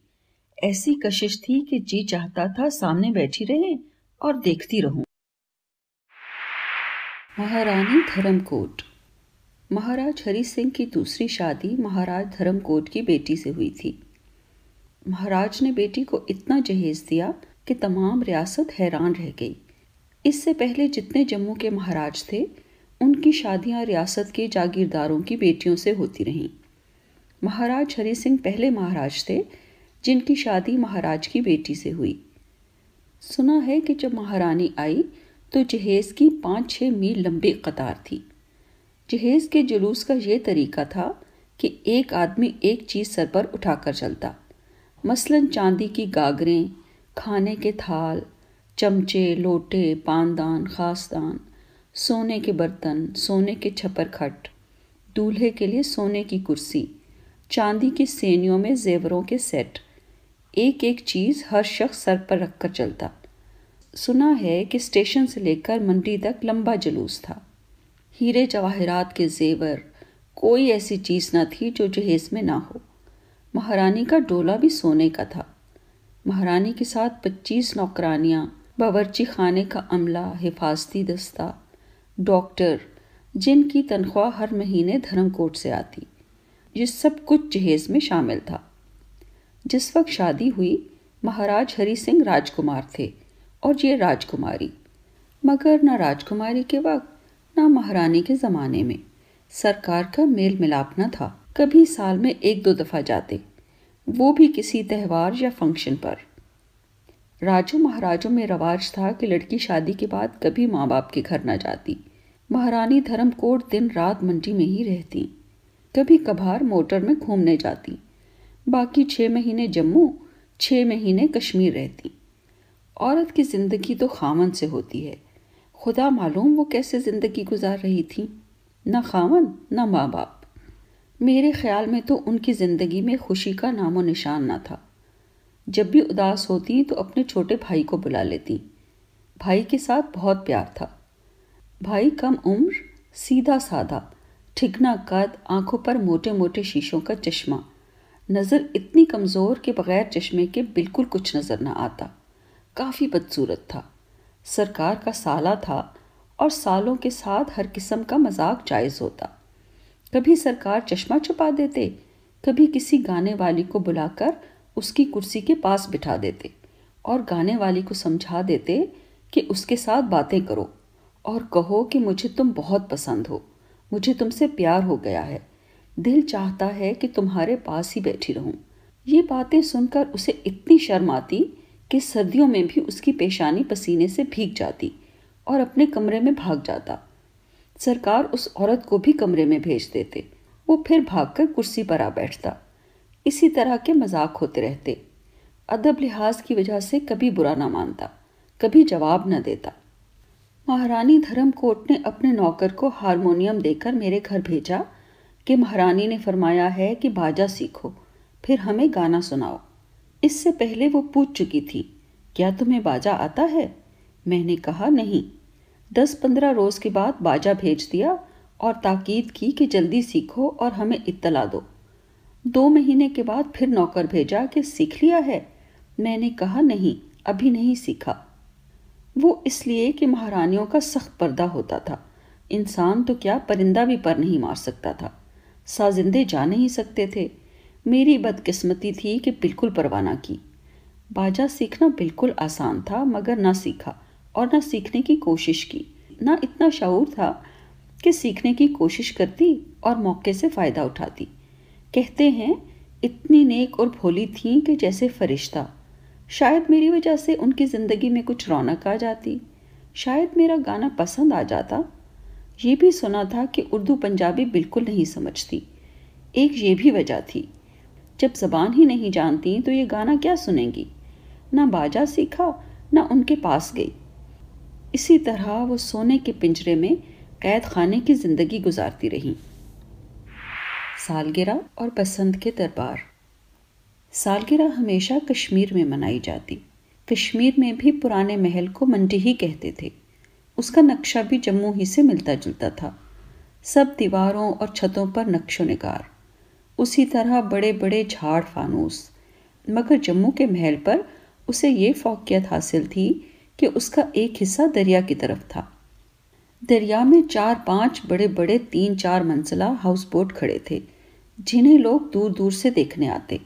ऐसी कशिश थी कि जी चाहता था सामने बैठी रहे और देखती रहूँ। महारानी धर्मकोट महाराज हरि सिंह की दूसरी शादी महाराज धर्मकोट की बेटी से हुई थी। महाराज ने बेटी को इतना जहेज दिया कि तमाम रियासत हैरान रह गई। इससे पहले जितने जम्मू के महाराज थे, उनकी शादियाँ रियासत के जागीरदारों की बेटियों से होती रहीं। महाराज हरि सिंह पहले महाराज थे, जिनकी शादी महाराज की बेटी से हुई। सुना है कि जब महारानी आई तो जहेज की पाँच छः मील लंबी कतार थी। जहेज के जुलूस का ये तरीका था कि एक आदमी एक चीज़ सर पर उठाकर चलता। मसलन चांदी की गागरें, खाने के थाल, चमचे, लोटे, पानदान, खासदान, सोने के बर्तन, सोने के छपर खट, दूल्हे के लिए सोने की कुर्सी, चांदी की सेनियों में जेवरों के सेट एक एक चीज़ हर शख्स सर पर रखकर चलता। सुना है कि स्टेशन से लेकर मंडी तक लंबा जुलूस था। हीरे जवाहरात के जेवर, कोई ऐसी चीज़ न थी जो जहेज में ना हो। महारानी का डोला भी सोने का था। महारानी के साथ पच्चीस नौकरानियाँ, बावर्ची खाने का अमला, हिफाजती दस्ता, डॉक्टर, जिनकी तनख्वाह हर महीने धर्मकोट से आती। ये सब कुछ जहेज में शामिल था। जिस वक्त शादी हुई, महाराज हरी सिंह राजकुमार थे और ये राजकुमारी। मगर न राजकुमारी के वक्त न महारानी के ज़माने में। सरकार का मेल मिलाप न था। कभी साल में एक दो दफ़ा जाते। वो भी किसी त्यौहार या फ़ंक्शन पर। राजू महाराजों में रवाज था कि लड़की शादी के बाद कभी माँ बाप के घर न जाती। महारानी धर्मकोट दिन रात मंडी में ही रहती। कभी कभार मोटर में घूमने जाती। बाकी छः महीने जम्मू छः महीने कश्मीर रहती। औरत की ज़िंदगी तो खामन से होती है। खुदा मालूम वो कैसे ज़िंदगी गुजार रही थी। ना खावन न माँ बाप मेरे ख्याल में तो उनकी ज़िंदगी में खुशी का नामो निशान न था। जब भी उदास होती तो अपने छोटे भाई को बुला लेती। भाई के साथ बहुत प्यार था। भाई कम उम्र सीधा साधा ठिकना कद, आँखों पर मोटे मोटे शीशों का चश्मा। नज़र इतनी कमज़ोर के बगैर चश्मे के बिल्कुल कुछ नज़र ना आता। काफ़ी बदसूरत था। सरकार का साला था और सालों के साथ हर किस्म का मज़ाक जायज़ होता। कभी सरकार चश्मा छुपा देते, कभी किसी गाने वाली को बुलाकर उसकी कुर्सी के पास बिठा देते और गाने वाली को समझा देते कि उसके साथ बातें करो और कहो कि मुझे तुम बहुत पसंद हो, मुझे तुमसे प्यार हो गया है। दिल चाहता है कि तुम्हारे पास ही बैठी रहूँ। ये बातें सुनकर उसे इतनी शर्म आती कि सर्दियों में भी उसकी पेशानी पसीने से भीग जाती और अपने कमरे में भाग जाता। सरकार उस औरत को भी कमरे में भेज देते। वो फिर भागकर कुर्सी पर आ बैठता। इसी तरह के मज़ाक होते रहते। अदब लिहाज की वजह से कभी बुरा ना मानता, कभी जवाब न देता। महारानी धर्मकोट ने अपने नौकर को हारमोनियम देकर मेरे घर भेजा कि महारानी ने फरमाया है कि बाजा सीखो, फिर हमें गाना सुनाओ। इससे पहले वो पूछ चुकी थी, क्या तुम्हें बाजा आता है? मैंने कहा, नहीं। दस पंद्रह रोज़ के बाद बाजा भेज दिया और ताकीद की कि जल्दी सीखो और हमें इत्तला दो। दो महीने के बाद फिर नौकर भेजा कि, सीख लिया है? मैंने कहा, नहीं, अभी नहीं सीखा। वो इसलिए कि महारानियों का सख्त पर्दा होता था। इंसान तो क्या परिंदा भी पर नहीं मार सकता था। साजिंदे जा नहीं सकते थे। मेरी बदकिस्मती थी कि बिल्कुल परवाना की। बाजा सीखना बिल्कुल आसान था, मगर ना सीखा और ना सीखने की कोशिश की। ना इतना शूर था कि सीखने की कोशिश करती और मौके से फ़ायदा उठाती। कहते हैं, इतनी नेक और भोली थी कि जैसे फरिश्ता। शायद मेरी वजह से उनकी ज़िंदगी में कुछ रौनक आ जाती। शायद मेरा गाना पसंद आ जाता। ये भी सुना था कि उर्दू पंजाबी बिल्कुल नहीं समझती। एक ये भी वजह थी जब जबान ही नहीं जानती तो ये गाना क्या सुनेंगी? ना बाजा सीखा, ना उनके पास गई। इसी तरह वो सोने के पिंजरे में कैद खाने की ज़िंदगी गुजारती रही। सालगिरह और बसंत के दरबार। सालगिरह हमेशा कश्मीर में मनाई जाती। कश्मीर में भी पुराने महल को मंडी ही कहते थे। उसका नक्शा भी जम्मू ही से मिलता जुलता था। सब दीवारों और छतों पर नक्शो निगार। उसी तरह बड़े बड़े झाड़ फानूस। मगर जम्मू के महल पर उसे ये फोकियत हासिल थी कि उसका एक हिस्सा दरिया की तरफ़ था। दरिया में चार पाँच बड़े बड़े तीन चार मंजिला हाउस बोट खड़े थे, जिन्हें लोग दूर दूर से देखने आते।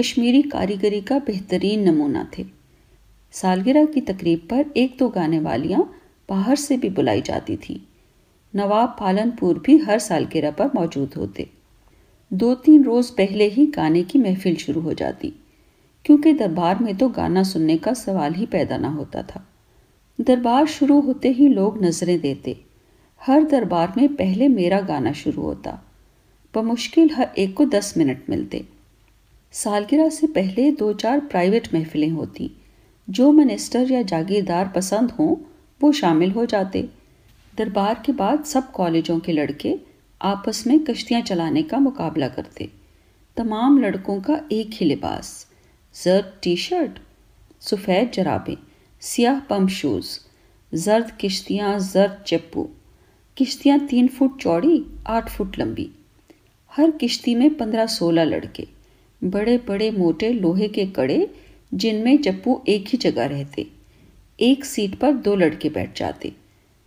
कश्मीरी कारीगरी का बेहतरीन नमूना थे। सालगिरह की तकरीब पर एक दो गाने वालियाँ बाहर से भी बुलाई जाती थी। नवाब पालनपुर भी हर सालगिरह पर मौजूद होते। दो तीन रोज पहले ही गाने की महफिल शुरू हो जाती, क्योंकि दरबार में तो गाना सुनने का सवाल ही पैदा ना होता था। दरबार शुरू होते ही लोग नज़रें देते। हर दरबार में पहले मेरा गाना शुरू होता। बमुश्किल हर एक को दस मिनट मिलते। सालगिरह से पहले दो चार प्राइवेट महफिलें होती। जो मिनिस्टर या जागीरदार पसंद हों, वो शामिल हो जाते। दरबार के बाद सब कॉलेजों के लड़के आपस में कश्तियाँ चलाने का मुकाबला करते। तमाम लड़कों का एक ही लिबास, जर्द टी शर्ट सफ़ेद जराबें, सियाह पम्प शूज़, जर्द किश्तियाँ, जर्द चप्पू। किश्तियाँ तीन फुट चौड़ी, आठ फुट लंबी। हर किश्ती में पंद्रह सोलह लड़के। बड़े बड़े मोटे लोहे के कड़े, जिनमें चप्पू एक ही जगह रहते। एक सीट पर दो लड़के बैठ जाते।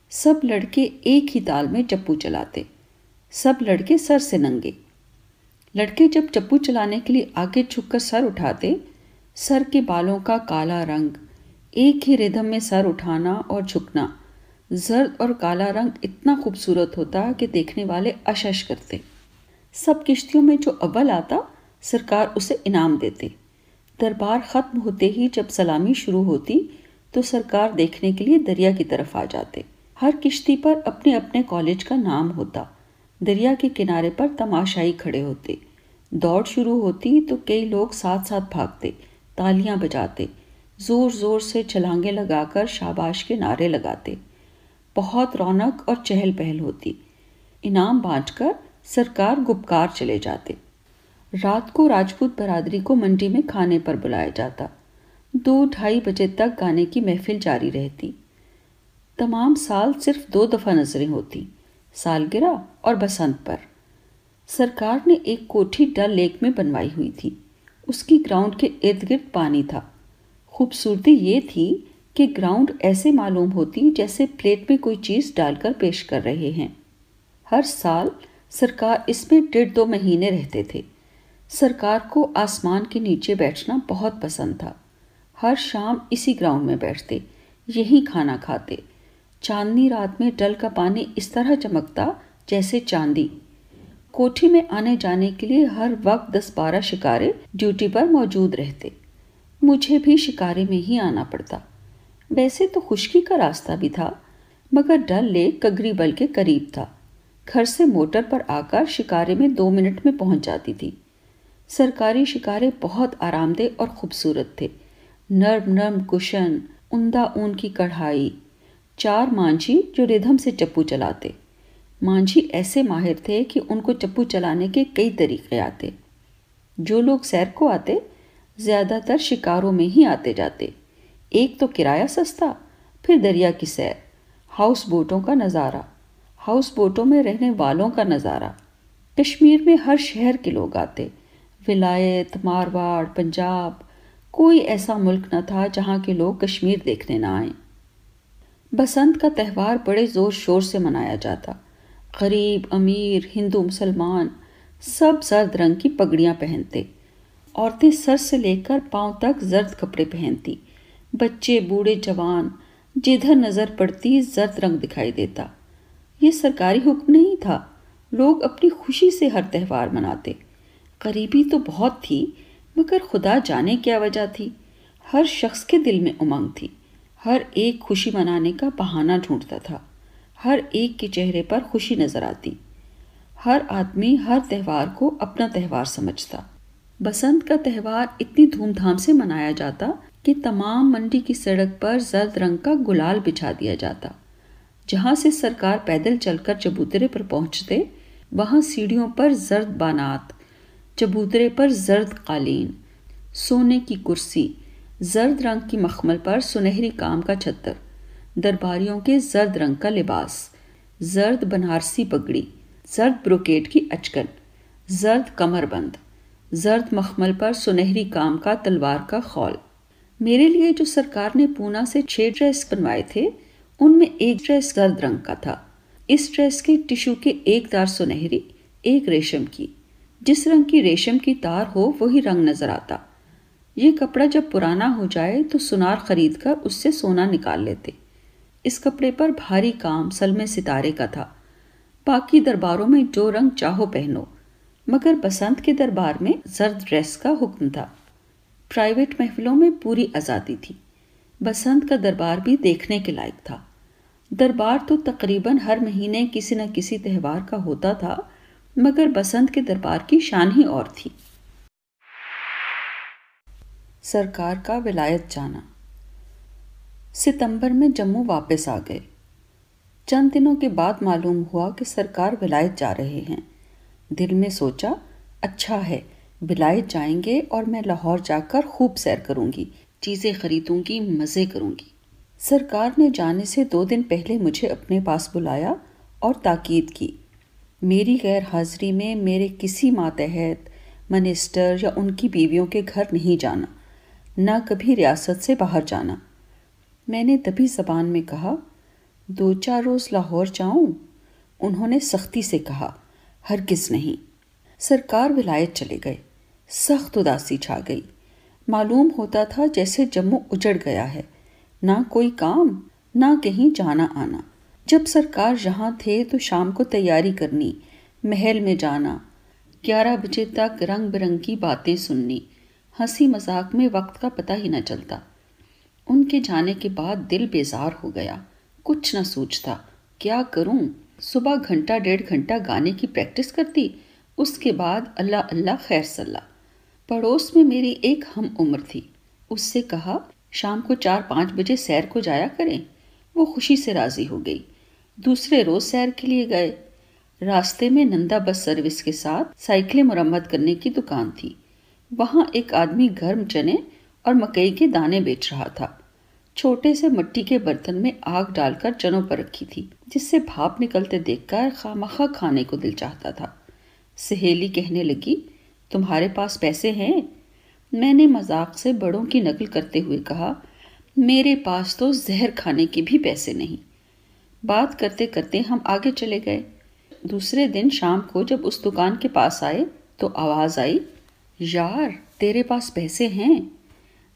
सब लड़के एक ही ताल में चप्पू चलाते। सब लड़के सर से नंगे। लड़के जब चप्पू चलाने के लिए आगे झुककर सर उठाते, सर के बालों का काला रंग, एक ही रिदम में सर उठाना और झुकना, जर्द और काला रंग इतना खूबसूरत होता कि देखने वाले अशश करते। सब किश्तियों में जो अव्वल आता, सरकार उसे इनाम देते। दरबार ख़त्म होते ही जब सलामी शुरू होती तो सरकार देखने के लिए दरिया की तरफ़ आ जाते। हर किश्ती पर अपने अपने कॉलेज का नाम होता। दरिया के किनारे पर तमाशाई खड़े होते। दौड़ शुरू होती तो कई लोग साथ साथ भागते, तालियाँ बजाते ज़ोर ज़ोर से छलांगे लगाकर शाबाश के नारे लगाते। बहुत रौनक और चहल पहल होती। इनाम बांटकर सरकार गुपकार चले जाते। रात को राजपूत बरादरी को मंडी में खाने पर बुलाया जाता। दो ढाई बजे तक गाने की महफिल जारी रहती। तमाम साल सिर्फ़ दो दफ़ा नज़रें होती। सालगिरह और बसंत पर। सरकार ने एक कोठी डल लेक में बनवाई हुई थी। उसकी ग्राउंड के इर्द गिर्द पानी था। खूबसूरती ये थी कि ग्राउंड ऐसे मालूम होती जैसे प्लेट में कोई चीज़ डालकर पेश कर रहे हैं। हर साल सरकार इसमें डेढ़ दो महीने रहते थे। सरकार को आसमान के नीचे बैठना बहुत पसंद था। हर शाम इसी ग्राउंड में बैठते, यहीं खाना खाते। चांदनी रात में डल का पानी इस तरह चमकता जैसे चांदी। कोठी में आने जाने के लिए हर वक्त दस बारह शिकारे ड्यूटी पर मौजूद रहते। मुझे भी शिकारे में ही आना पड़ता। वैसे तो खुशकी का रास्ता भी था, मगर डल लेक कगरी बल के करीब था। घर से मोटर पर आकर शिकारे में दो मिनट में पहुँच जाती थी। सरकारी शिकारे बहुत आरामदेह और खूबसूरत थे। नर्म नर्म कुशन, उमदा ऊन की कढ़ाई चार मांझी जो रिधम से चप्पू चलाते। मांझी ऐसे माहिर थे कि उनको चप्पू चलाने के कई तरीके आते। जो लोग सैर को आते, ज़्यादातर शिकारों में ही आते जाते। एक तो किराया सस्ता, फिर दरिया की सैर, हाउस बोटों का नज़ारा, हाउस बोटों में रहने वालों का नज़ारा। कश्मीर में हर शहर के लोग आते। विलायत, मारवाड़, पंजाब, कोई ऐसा मुल्क न था जहाँ के लोग कश्मीर देखने ना आए। बसंत का त्यौहार बड़े ज़ोर शोर से मनाया जाता। गरीब, अमीर, हिंदू, मुसलमान सब जर्द रंग की पगड़ियाँ पहनते। औरतें सर से लेकर पाँव तक जर्द कपड़े पहनती। बच्चे, बूढ़े, जवान, जिधर नज़र पड़ती जर्द रंग दिखाई देता। ये सरकारी हुक्म नहीं था। लोग अपनी खुशी से हर त्यौहार मनाते। गरीबी तो बहुत थी, मगर खुदा जाने क्या वजह थी? हर शख्स के दिल में उमंग थी। हर एक खुशी मनाने का बहाना ढूंढता था। हर एक के चेहरे पर खुशी नज़र आती। हर आदमी हर त्यौहार को अपना त्यौहार समझता। बसंत का त्यौहार इतनी धूमधाम से मनाया जाता कि तमाम मंडी की सड़क पर जर्द रंग का गुलाल बिछा दिया जाता। जहाँ से सरकार पैदल चलकर चबूतरे पर पहुँचते, वहाँ सीढ़ियों पर जर्द बानात, चबूतरे पर जर्द कालीन, सोने की कुर्सी जर्द रंग की मखमल पर सुनहरी काम का छत्तर, दरबारियों के जर्द रंग का लिबास, जर्द बनारसी पगड़ी, जर्द ब्रोकेट की अचकन, जर्द कमरबंद, जर्द मखमल पर सुनहरी काम का तलवार का खौल। मेरे लिए जो सरकार ने पूना से छह ड्रेस बनवाए थे, उनमें एक ड्रेस गर्द रंग का था। इस ड्रेस के टिश्यू के एक तार सुनहरी, एक रेशम की। जिस रंग की रेशम की तार हो, वही रंग नज़र आता। ये कपड़ा जब पुराना हो जाए तो सुनार खरीद कर उससे सोना निकाल लेते। इस कपड़े पर भारी काम सलमे सितारे का था। बाकी दरबारों में जो रंग चाहो पहनो, मगर बसंत के दरबार में जर्द ड्रेस का हुक्म था। प्राइवेट महफिलों में पूरी आज़ादी थी। बसंत का दरबार भी देखने के लायक था। दरबार तो तकरीबन हर महीने किसी न किसी त्यौहार का होता था, मगर बसंत के दरबार की शान ही और थी। सरकार का विलायत जाना। सितंबर में जम्मू वापस आ गए। चंद दिनों के बाद मालूम हुआ कि सरकार विलायत जा रहे हैं। दिल में सोचा अच्छा है, विलायत जाएँगे और मैं लाहौर जाकर खूब सैर करूँगी, चीज़ें खरीदूँगी, मज़े करूँगी। सरकार ने जाने से दो दिन पहले मुझे अपने पास बुलाया और ताकीद की। मेरी गैर हाजिरी में मेरे किसी मातहत, मिनिस्टर या उनकी बीवियों के घर नहीं जाना। ना कभी रियासत से बाहर जाना। मैंने तभी जबान में कहा, दो चार रोज़ लाहौर जाऊँ? उन्होंने सख्ती से कहा हर किस नहीं। सरकार विलायत चले गए। सख्त उदासी छा गई। मालूम होता था जैसे जम्मू उजड़ गया है। ना कोई काम, ना कहीं जाना आना। जब सरकार यहाँ थे तो शाम को तैयारी करनी, महल में जाना, ग्यारह बजे तक रंग बिरंगी बातें सुननी। हँसी मज़ाक में वक्त का पता ही न चलता। उनके जाने के बाद दिल बेजार हो गया। कुछ न सोचता, क्या करूँ? सुबह घंटा डेढ़ घंटा गाने की प्रैक्टिस करती, उसके बाद अल्लाह अल्लाह खैर सल्ला। पड़ोस में मेरी एक हम उम्र थी। उससे कहा, शाम को चार पाँच बजे सैर को जाया करें। वो खुशी से राज़ी हो गई। दूसरे रोज़ सैर के लिए गए। रास्ते में नंदा बस सर्विस के साथ साइकिलें मुरम्मत करने की दुकान थी। वहाँ एक आदमी गर्म चने और मकई के दाने बेच रहा था। छोटे से मिट्टी के बर्तन में आग डालकर चनों पर रखी थी, जिससे भाप निकलते देखकर खामखा खाने को दिल चाहता था। सहेली कहने लगी, तुम्हारे पास पैसे हैं? मैंने मज़ाक से बड़ों की नकल करते हुए कहा, मेरे पास तो जहर खाने के भी पैसे नहीं। बात करते करते हम आगे चले गए। दूसरे दिन शाम को जब उस दुकान के पास आए तो आवाज़ आई यार, तेरे पास पैसे हैं?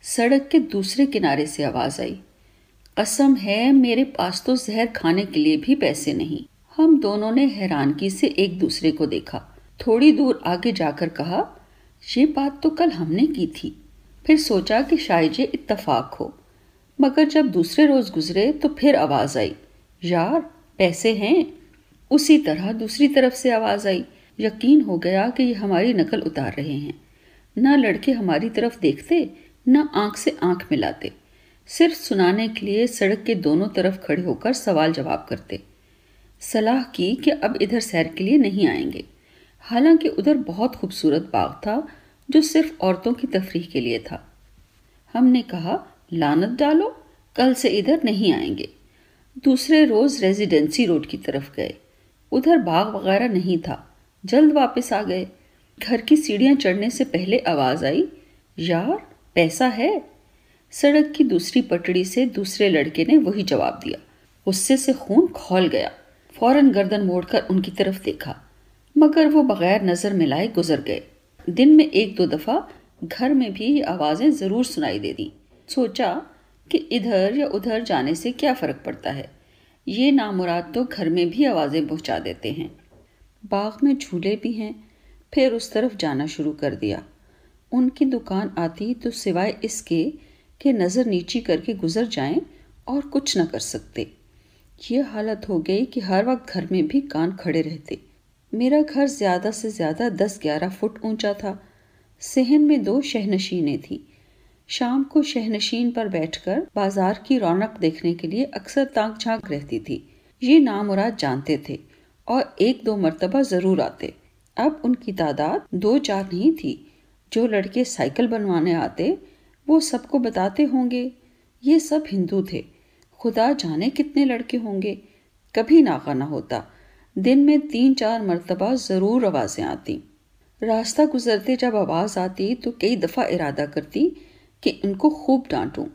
सड़क के दूसरे किनारे से आवाज़ आई। कसम है, मेरे पास तो जहर खाने के लिए भी पैसे नहीं। हम दोनों ने हैरानगी से एक दूसरे को देखा। थोड़ी दूर आगे जाकर कहा, ये बात तो कल हमने की थी। फिर सोचा कि शायद ये इत्तफाक हो। मगर जब दूसरे रोज गुजरे तो फिर आवाज़ आई, यार, पैसे हैं? उसी तरह दूसरी तरफ़ से आवाज़ आई। यकीन हो गया कि ये हमारी नकल उतार रहे हैं। न लड़के हमारी तरफ़ देखते, न आँख से आँख मिलाते। सिर्फ़ सुनाने के लिए सड़क के दोनों तरफ़ खड़े होकर सवाल जवाब करते। सलाह की कि अब इधर सैर के लिए नहीं आएँगे। हालाँकि उधर बहुत खूबसूरत बाग था, जो सिर्फ़ औरतों की तफरीह के लिए था। हमने कहा, लानत डालो, कल से इधर नहीं आएँगे। दूसरे रोज रेजिडेंसी रोड की तरफ़ गए। उधर बाग वगैरह नहीं था। जल्द वापस आ गए। घर की सीढ़ियाँ चढ़ने से पहले आवाज़ आई, यार, पैसा है? सड़क की दूसरी पटड़ी से दूसरे लड़के ने वही जवाब दिया। गुस्से से खून खोल गया। फ़ौरन गर्दन मोड़कर उनकी तरफ़ देखा, मगर वो बगैर नज़र मिलाए गुजर गए। दिन में एक दो दफ़ा घर में भी ये आवाज़ें ज़रूर सुनाई दे दी। सोचा कि इधर या उधर जाने से क्या फ़र्क पड़ता है। ये नामुराद तो घर में भी आवाज़ें पहुँचा देते हैं। बाग में झूले भी हैं फिर उस तरफ़ जाना शुरू कर दिया। उनकी दुकान आती तो सिवाय इसके कि नज़र नीची करके गुजर जाएँ और कुछ न कर सकते। ये हालत हो गई कि हर वक्त घर में भी कान खड़े रहते। मेरा घर ज़्यादा से ज़्यादा दस ग्यारह फुट ऊँचा था। सहन में दो शहनशीनें थी। शाम को शहनशीन पर बैठकर बाज़ार की रौनक देखने के लिए अक्सर ताक झाँक रहती थी। ये नामुराद जानते थे और एक दो मरतबा ज़रूर आते। अब उनकी तादाद दो चार नहीं थी। जो लड़के साइकिल बनवाने आते, वो सबको बताते होंगे, ये सब हिंदू थे। खुदा जाने कितने लड़के होंगे। कभी नाका ना होता। दिन में तीन चार मरतबा ज़रूर आवाज़ें आती। रास्ता गुजरते जब आवाज़ आती तो कई दफ़ा इरादा करती कि इनको खूब डांटूं।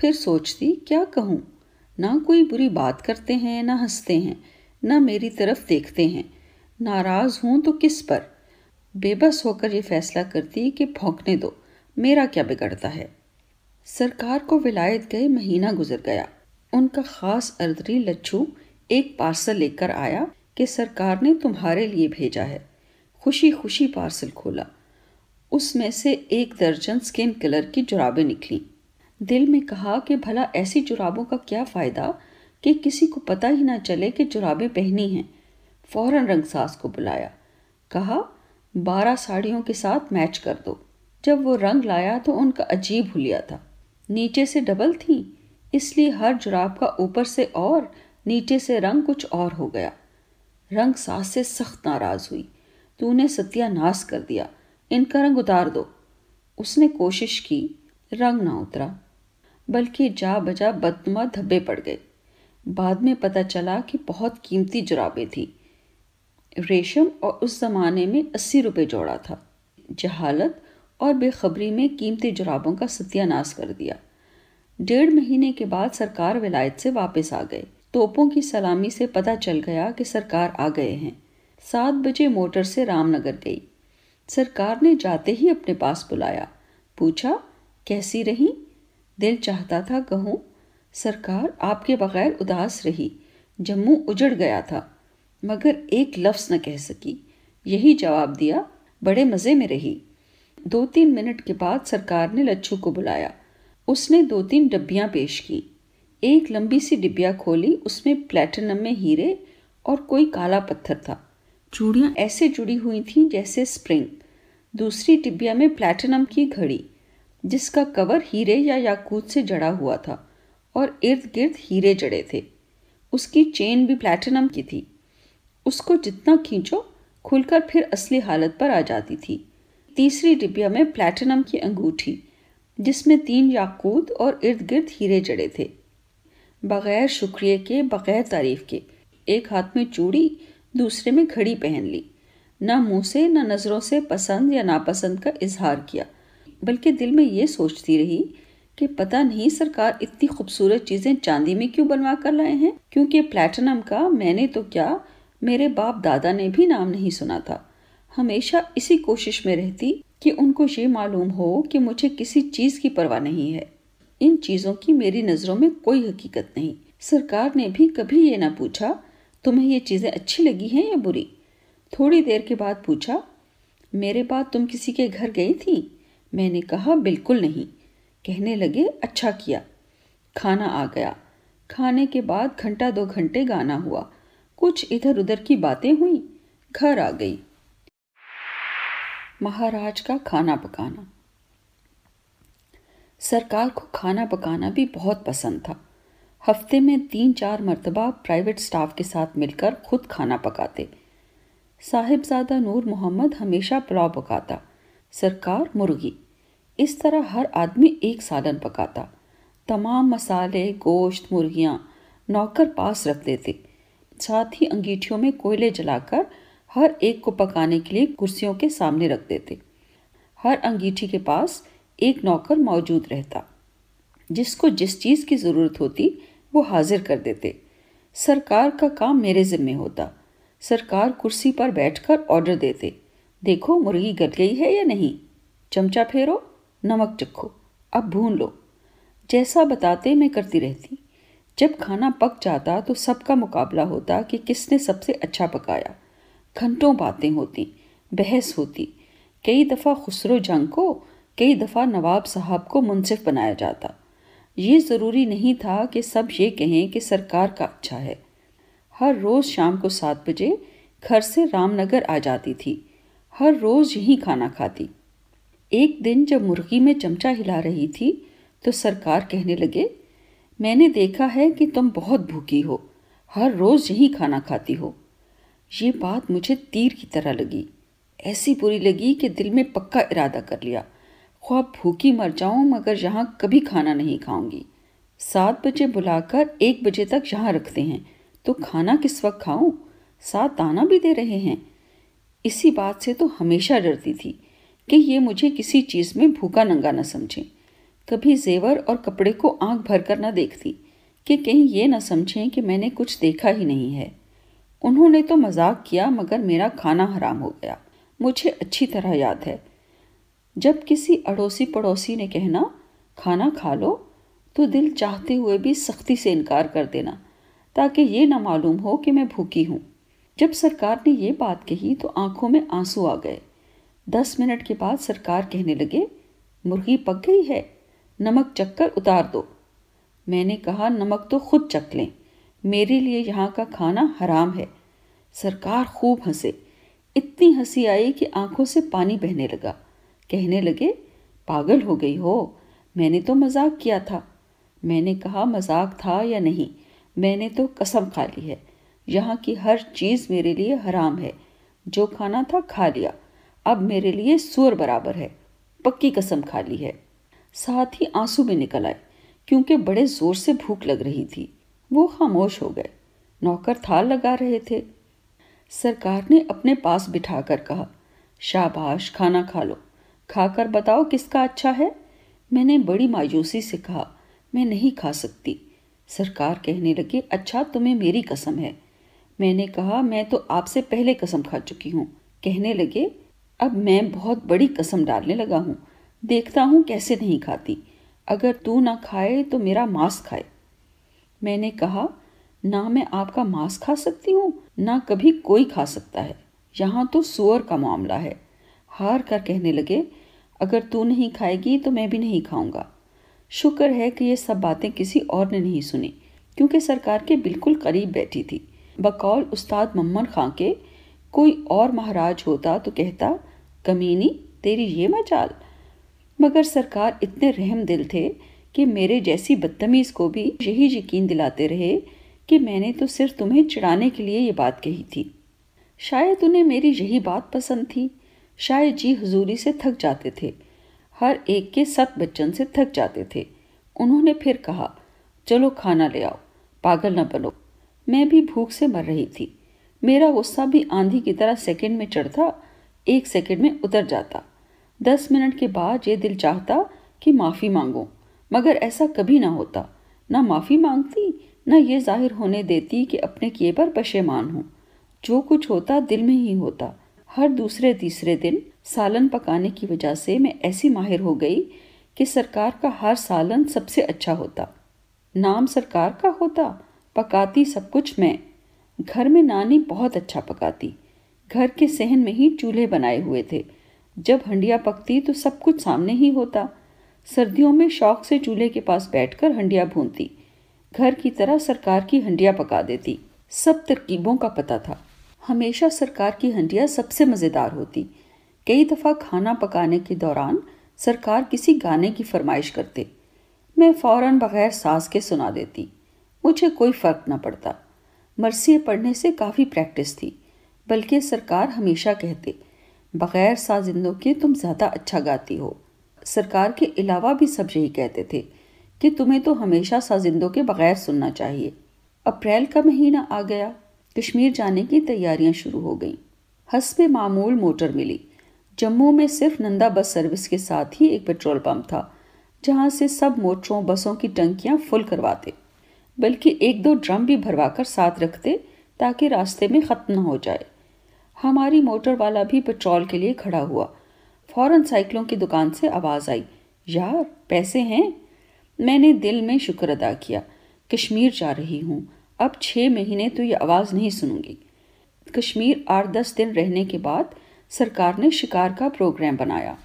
फिर सोचती, क्या कहूँ? ना कोई बुरी बात करते हैं, ना हँसते हैं, ना मेरी तरफ़ देखते हैं। नाराज़ हूँ तो किस पर? बेबस होकर ये फैसला करती कि भौंकने दो, मेरा क्या बिगड़ता है? सरकार को विलायत गए महीना गुजर गया। उनका खास अर्दरी लच्छू एक पार्सल लेकर आया कि सरकार ने तुम्हारे लिए भेजा है। खुशी खुशी पार्सल खोला। उसमें से एक दर्जन स्किन कलर की जुराबें निकली। दिल में कहा कि भला ऐसी जुराबों का क्या फ़ायदा कि किसी को पता ही ना चले कि जुराबें पहनी हैं। फ़ौरन रंगसास को बुलाया। कहा, बारह साड़ियों के साथ मैच कर दो। जब वो रंग लाया तो उनका अजीब हुलिया था। नीचे से डबल थी, इसलिए हर जुराब का ऊपर से और, नीचे से रंग कुछ और हो गया। रंग सास से सख्त नाराज़ हुई। तूने सत्यानाश कर दिया। इनका रंग उतार दो। उसने कोशिश की, रंग ना उतरा। बल्कि जा बजा बदनुमा धब्बे पड़ गए। बाद में पता चला कि बहुत कीमती जुराबें थी। रेशम और उस जमाने में अस्सी रुपये जोड़ा था। जहालत और बेखबरी में कीमती जुराबों का सत्यानाश कर दिया। डेढ़ महीने के बाद सरकार विलायत से वापस आ गए। तोपों की सलामी से पता चल गया कि सरकार आ गए हैं। सात बजे मोटर से रामनगर गई। सरकार ने जाते ही अपने पास बुलाया। पूछा, कैसी रही? दिल चाहता था कहूँ, सरकार आपके बगैर उदास रही। जम्मू उजड़ गया था। मगर एक लफ्ज न कह सकी। यही जवाब दिया, बड़े मज़े में रही। दो तीन मिनट के बाद सरकार ने लच्छू को बुलाया। उसने दो तीन डब्बियाँ पेश की। एक लंबी सी डिब्बिया खोली, उसमें प्लेटिनम में हीरे और कोई काला पत्थर था। चूड़ियाँ ऐसे जुड़ी हुई थीं जैसे स्प्रिंग। दूसरी डिब्बिया में प्लेटिनम की घड़ी, जिसका कवर हीरे या याकूत से जड़ा हुआ था, और इर्द गिर्द हीरे जड़े थे। उसकी चेन भी प्लेटिनम की थी। उसको जितना खींचो, खुलकर फिर असली हालत पर आ जाती थी। तीसरी डिब्बिया में प्लैटिनम की अंगूठी, जिसमें तीन याकूत और इर्द गिर्द हीरे जड़े थे। बगैर शुक्रिया के, बगैर तारीफ़ के, एक हाथ में चूड़ी, दूसरे में घड़ी पहन ली। ना मुँह से, न नज़रों से पसंद या नापसंद का इजहार किया, बल्कि दिल में ये सोचती रही कि पता नहीं सरकार इतनी खूबसूरत चीज़ें चांदी में क्यों बनवा कर लाए हैं? क्योंकि प्लैटिनम का, मैंने तो क्या मेरे बाप दादा ने भी नाम नहीं सुना था। हमेशा इसी कोशिश में रहती कि उनको ये मालूम हो कि मुझे किसी चीज़ की परवाह नहीं है। इन चीज़ों की मेरी नज़रों में कोई हकीकत नहीं। सरकार ने भी कभी ये ना पूछा, तुम्हें ये चीज़ें अच्छी लगी हैं या बुरी? थोड़ी देर के बाद पूछा, मेरे बाद तुम किसी के घर गई थी? मैंने कहा, बिल्कुल नहीं। कहने लगे अच्छा किया। खाना आ गया। खाने के बाद घंटा दो घंटे गाना हुआ। कुछ इधर उधर की बातें हुई, घर आ गई। महाराज का खाना पकाना। सरकार को खाना पकाना भी बहुत पसंद था। हफ़्ते में तीन चार मरतबा प्राइवेट स्टाफ के साथ मिलकर खुद खाना पकाते। साहिबजादा नूर मोहम्मद हमेशा पुलाव पकाता, सरकार मुर्गी। इस तरह हर आदमी एक सालन पकाता। तमाम मसाले, गोश्त, मुर्गियाँ नौकर पास रख देते। साथ ही अंगीठियों में कोयले जलाकर हर एक को पकाने के लिए कुर्सियों के सामने रख देते। हर अंगीठी के पास एक नौकर मौजूद रहता, जिसको जिस चीज़ की ज़रूरत होती, वो हाजिर कर देते। सरकार का काम मेरे ज़िम्मे होता। सरकार कुर्सी पर बैठकर ऑर्डर देते। देखो मुर्गी गल गई है या नहीं? चमचा फेरो, नमक चखो। अब भून लो। जैसा बताते मैं करती रहती। जब खाना पक जाता तो सबका मुकाबला होता कि किसने सबसे अच्छा पकाया। घंटों बातें होती, बहस होती। कई दफ़ा खुसरो जंग को, कई दफ़ा नवाब साहब को मुनसिफ बनाया जाता। ये ज़रूरी नहीं था कि सब ये कहें कि सरकार का अच्छा है। हर रोज़ शाम को सात बजे घर से रामनगर आ जाती थी। हर रोज़ यहीं खाना खाती। एक दिन जब मुर्गी में चमचा हिला रही थी तो सरकार कहने लगे मैंने देखा है कि तुम बहुत भूखी हो। हर रोज़ यहीं खाना खाती हो। ये बात मुझे तीर की तरह लगी। ऐसी बुरी लगी कि दिल में पक्का इरादा कर लिया। ख्वाब भूखी मर जाऊँ, मगर यहाँ कभी खाना नहीं खाऊँगी। सात बजे बुलाकर एक बजे तक यहाँ रखते हैं। तो खाना किस वक्त खाऊं? साथ दाना भी दे रहे हैं। इसी बात से तो हमेशा डरती थी कि ये मुझे किसी चीज़ में भूखा नंगा न समझें। कभी जेवर और कपड़े को आँख भर कर न देखती कि कहीं ये न समझें कि मैंने कुछ देखा ही नहीं है। उन्होंने तो मज़ाक किया, मगर मेरा खाना हराम हो गया। मुझे अच्छी तरह याद है। जब किसी अड़ोसी पड़ोसी ने कहना, खाना खा लो तो दिल चाहते हुए भी सख्ती से इनकार कर देना, ताकि ये ना मालूम हो कि मैं भूखी हूँ। जब सरकार ने ये बात कही तो आँखों में आँसू आ गए। दस मिनट के बाद सरकार कहने लगे, मुर्गी पक गई है। नमक चक्कर उतार दो। मैंने कहा, नमक तो खुद चख लें। मेरे लिए यहाँ का खाना हराम है। सरकार खूब हंसे। इतनी हँसी आई कि आँखों से पानी बहने लगा। कहने लगे, पागल हो गई हो। मैंने तो मज़ाक किया था। मैंने कहा, मज़ाक था या नहीं? मैंने तो कसम खा ली है। यहाँ की हर चीज़ मेरे लिए हराम है। जो खाना था खा लिया। अब मेरे लिए सुअर बराबर है। पक्की कसम खा ली है। साथ ही आँसू भी निकल आए, क्योंकि बड़े ज़ोर से भूख लग रही थी। वो खामोश हो गए। नौकर थाल लगा रहे थे। सरकार ने अपने पास बिठाकर कहा, शाबाश, खाना खा लो। खाकर बताओ किसका अच्छा है? मैंने बड़ी मायूसी से कहा, मैं नहीं खा सकती। सरकार कहने लगे अच्छा तुम्हें मेरी कसम है। मैंने कहा, मैं तो आपसे पहले कसम खा चुकी हूँ। कहने लगे, अब मैं बहुत बड़ी कसम डालने लगा हूँ। देखता हूँ कैसे नहीं खाती। अगर तू ना खाए तो मेरा मांस खाए। मैंने कहा, ना मैं आपका मांस खा सकती हूँ, ना कभी कोई खा सकता है। यहाँ तो सुअर का मामला है। हार कर कहने लगे, अगर तू नहीं खाएगी तो मैं भी नहीं खाऊँगा। शुक्र है कि ये सब बातें किसी और ने नहीं सुनी, क्योंकि सरकार के बिल्कुल करीब बैठी थी। बकौल उस्ताद मम्मन खां के, कोई और महाराज होता तो कहता, कमीनी, तेरी ये मचाल। मगर सरकार इतने रहम दिल थे कि मेरे जैसी बदतमीज़ को भी यही यकीन दिलाते रहे कि मैंने तो सिर्फ़ तुम्हें चिढ़ाने के लिए ये बात कही थी। शायद उन्हें मेरी यही बात पसंद थी। शायद जी हजूरी से थक जाते थे। हर एक के सत बच्चन से थक जाते थे। उन्होंने फिर कहा, चलो खाना ले आओ, पागल न बनो। मैं भी भूख से मर रही थी। मेरा गुस्सा भी आंधी की तरह सेकंड में चढ़ता एक सेकंड में उतर जाता। दस मिनट के बाद ये दिल चाहता कि माफ़ी मांगो, मगर ऐसा कभी ना होता। ना माफ़ी मांगती, ना ये ज़ाहिर होने देती कि अपने किए पर पशेमान हूँ। जो कुछ होता दिल में ही होता। हर दूसरे तीसरे दिन सालन पकाने की वजह से मैं ऐसी माहिर हो गई कि सरकार का हर सालन सबसे अच्छा होता। नाम सरकार का होता, पकाती सब कुछ मैं। घर में नानी बहुत अच्छा पकाती। घर के सहन में ही चूल्हे बनाए हुए थे। जब हंडिया पकती तो सब कुछ सामने ही होता। सर्दियों में शौक से चूल्हे के पास बैठकर हंडिया भूनती। घर की तरह सरकार की हंडिया पका देती। सब तरकीबों का पता था। हमेशा सरकार की हंडिया सबसे मज़ेदार होती। कई दफ़ा खाना पकाने के दौरान सरकार किसी गाने की फरमाइश करते। मैं फ़ौरन बग़ैर सास के सुना देती। मुझे कोई फ़र्क न पड़ता। मरसी पढ़ने से काफ़ी प्रैक्टिस थी, बल्कि सरकार हमेशा कहते बग़ैर साजिंदों के तुम ज़्यादा अच्छा गाती हो। सरकार के अलावा भी सब यही कहते थे कि तुम्हें तो हमेशा साजिंदों के बग़ैर सुनना चाहिए। अप्रैल का महीना आ गया। कश्मीर जाने की तैयारियाँ शुरू हो गईं। हसब मामूल मोटर मिली। जम्मू में सिर्फ़ नंदा बस सर्विस के साथ ही एक पेट्रोल पंप था, जहाँ से सब मोटरों, बसों की टंकियाँ फुल करवाते, बल्कि एक दो ड्रम भी भरवाकर साथ रखते ताकि रास्ते में ख़त्म न हो जाए। हमारी मोटर वाला भी पेट्रोल के लिए खड़ा हुआ। फ़ौरन साइकिलों की दुकान से आवाज़ आई, यार, पैसे हैं? मैंने दिल में शुक्र अदा किया, कश्मीर जा रही हूँ। अब छः महीने तो ये आवाज़ नहीं सुनूँगी। कश्मीर आठ दस दिन रहने के बाद सरकार ने शिकार का प्रोग्राम बनाया।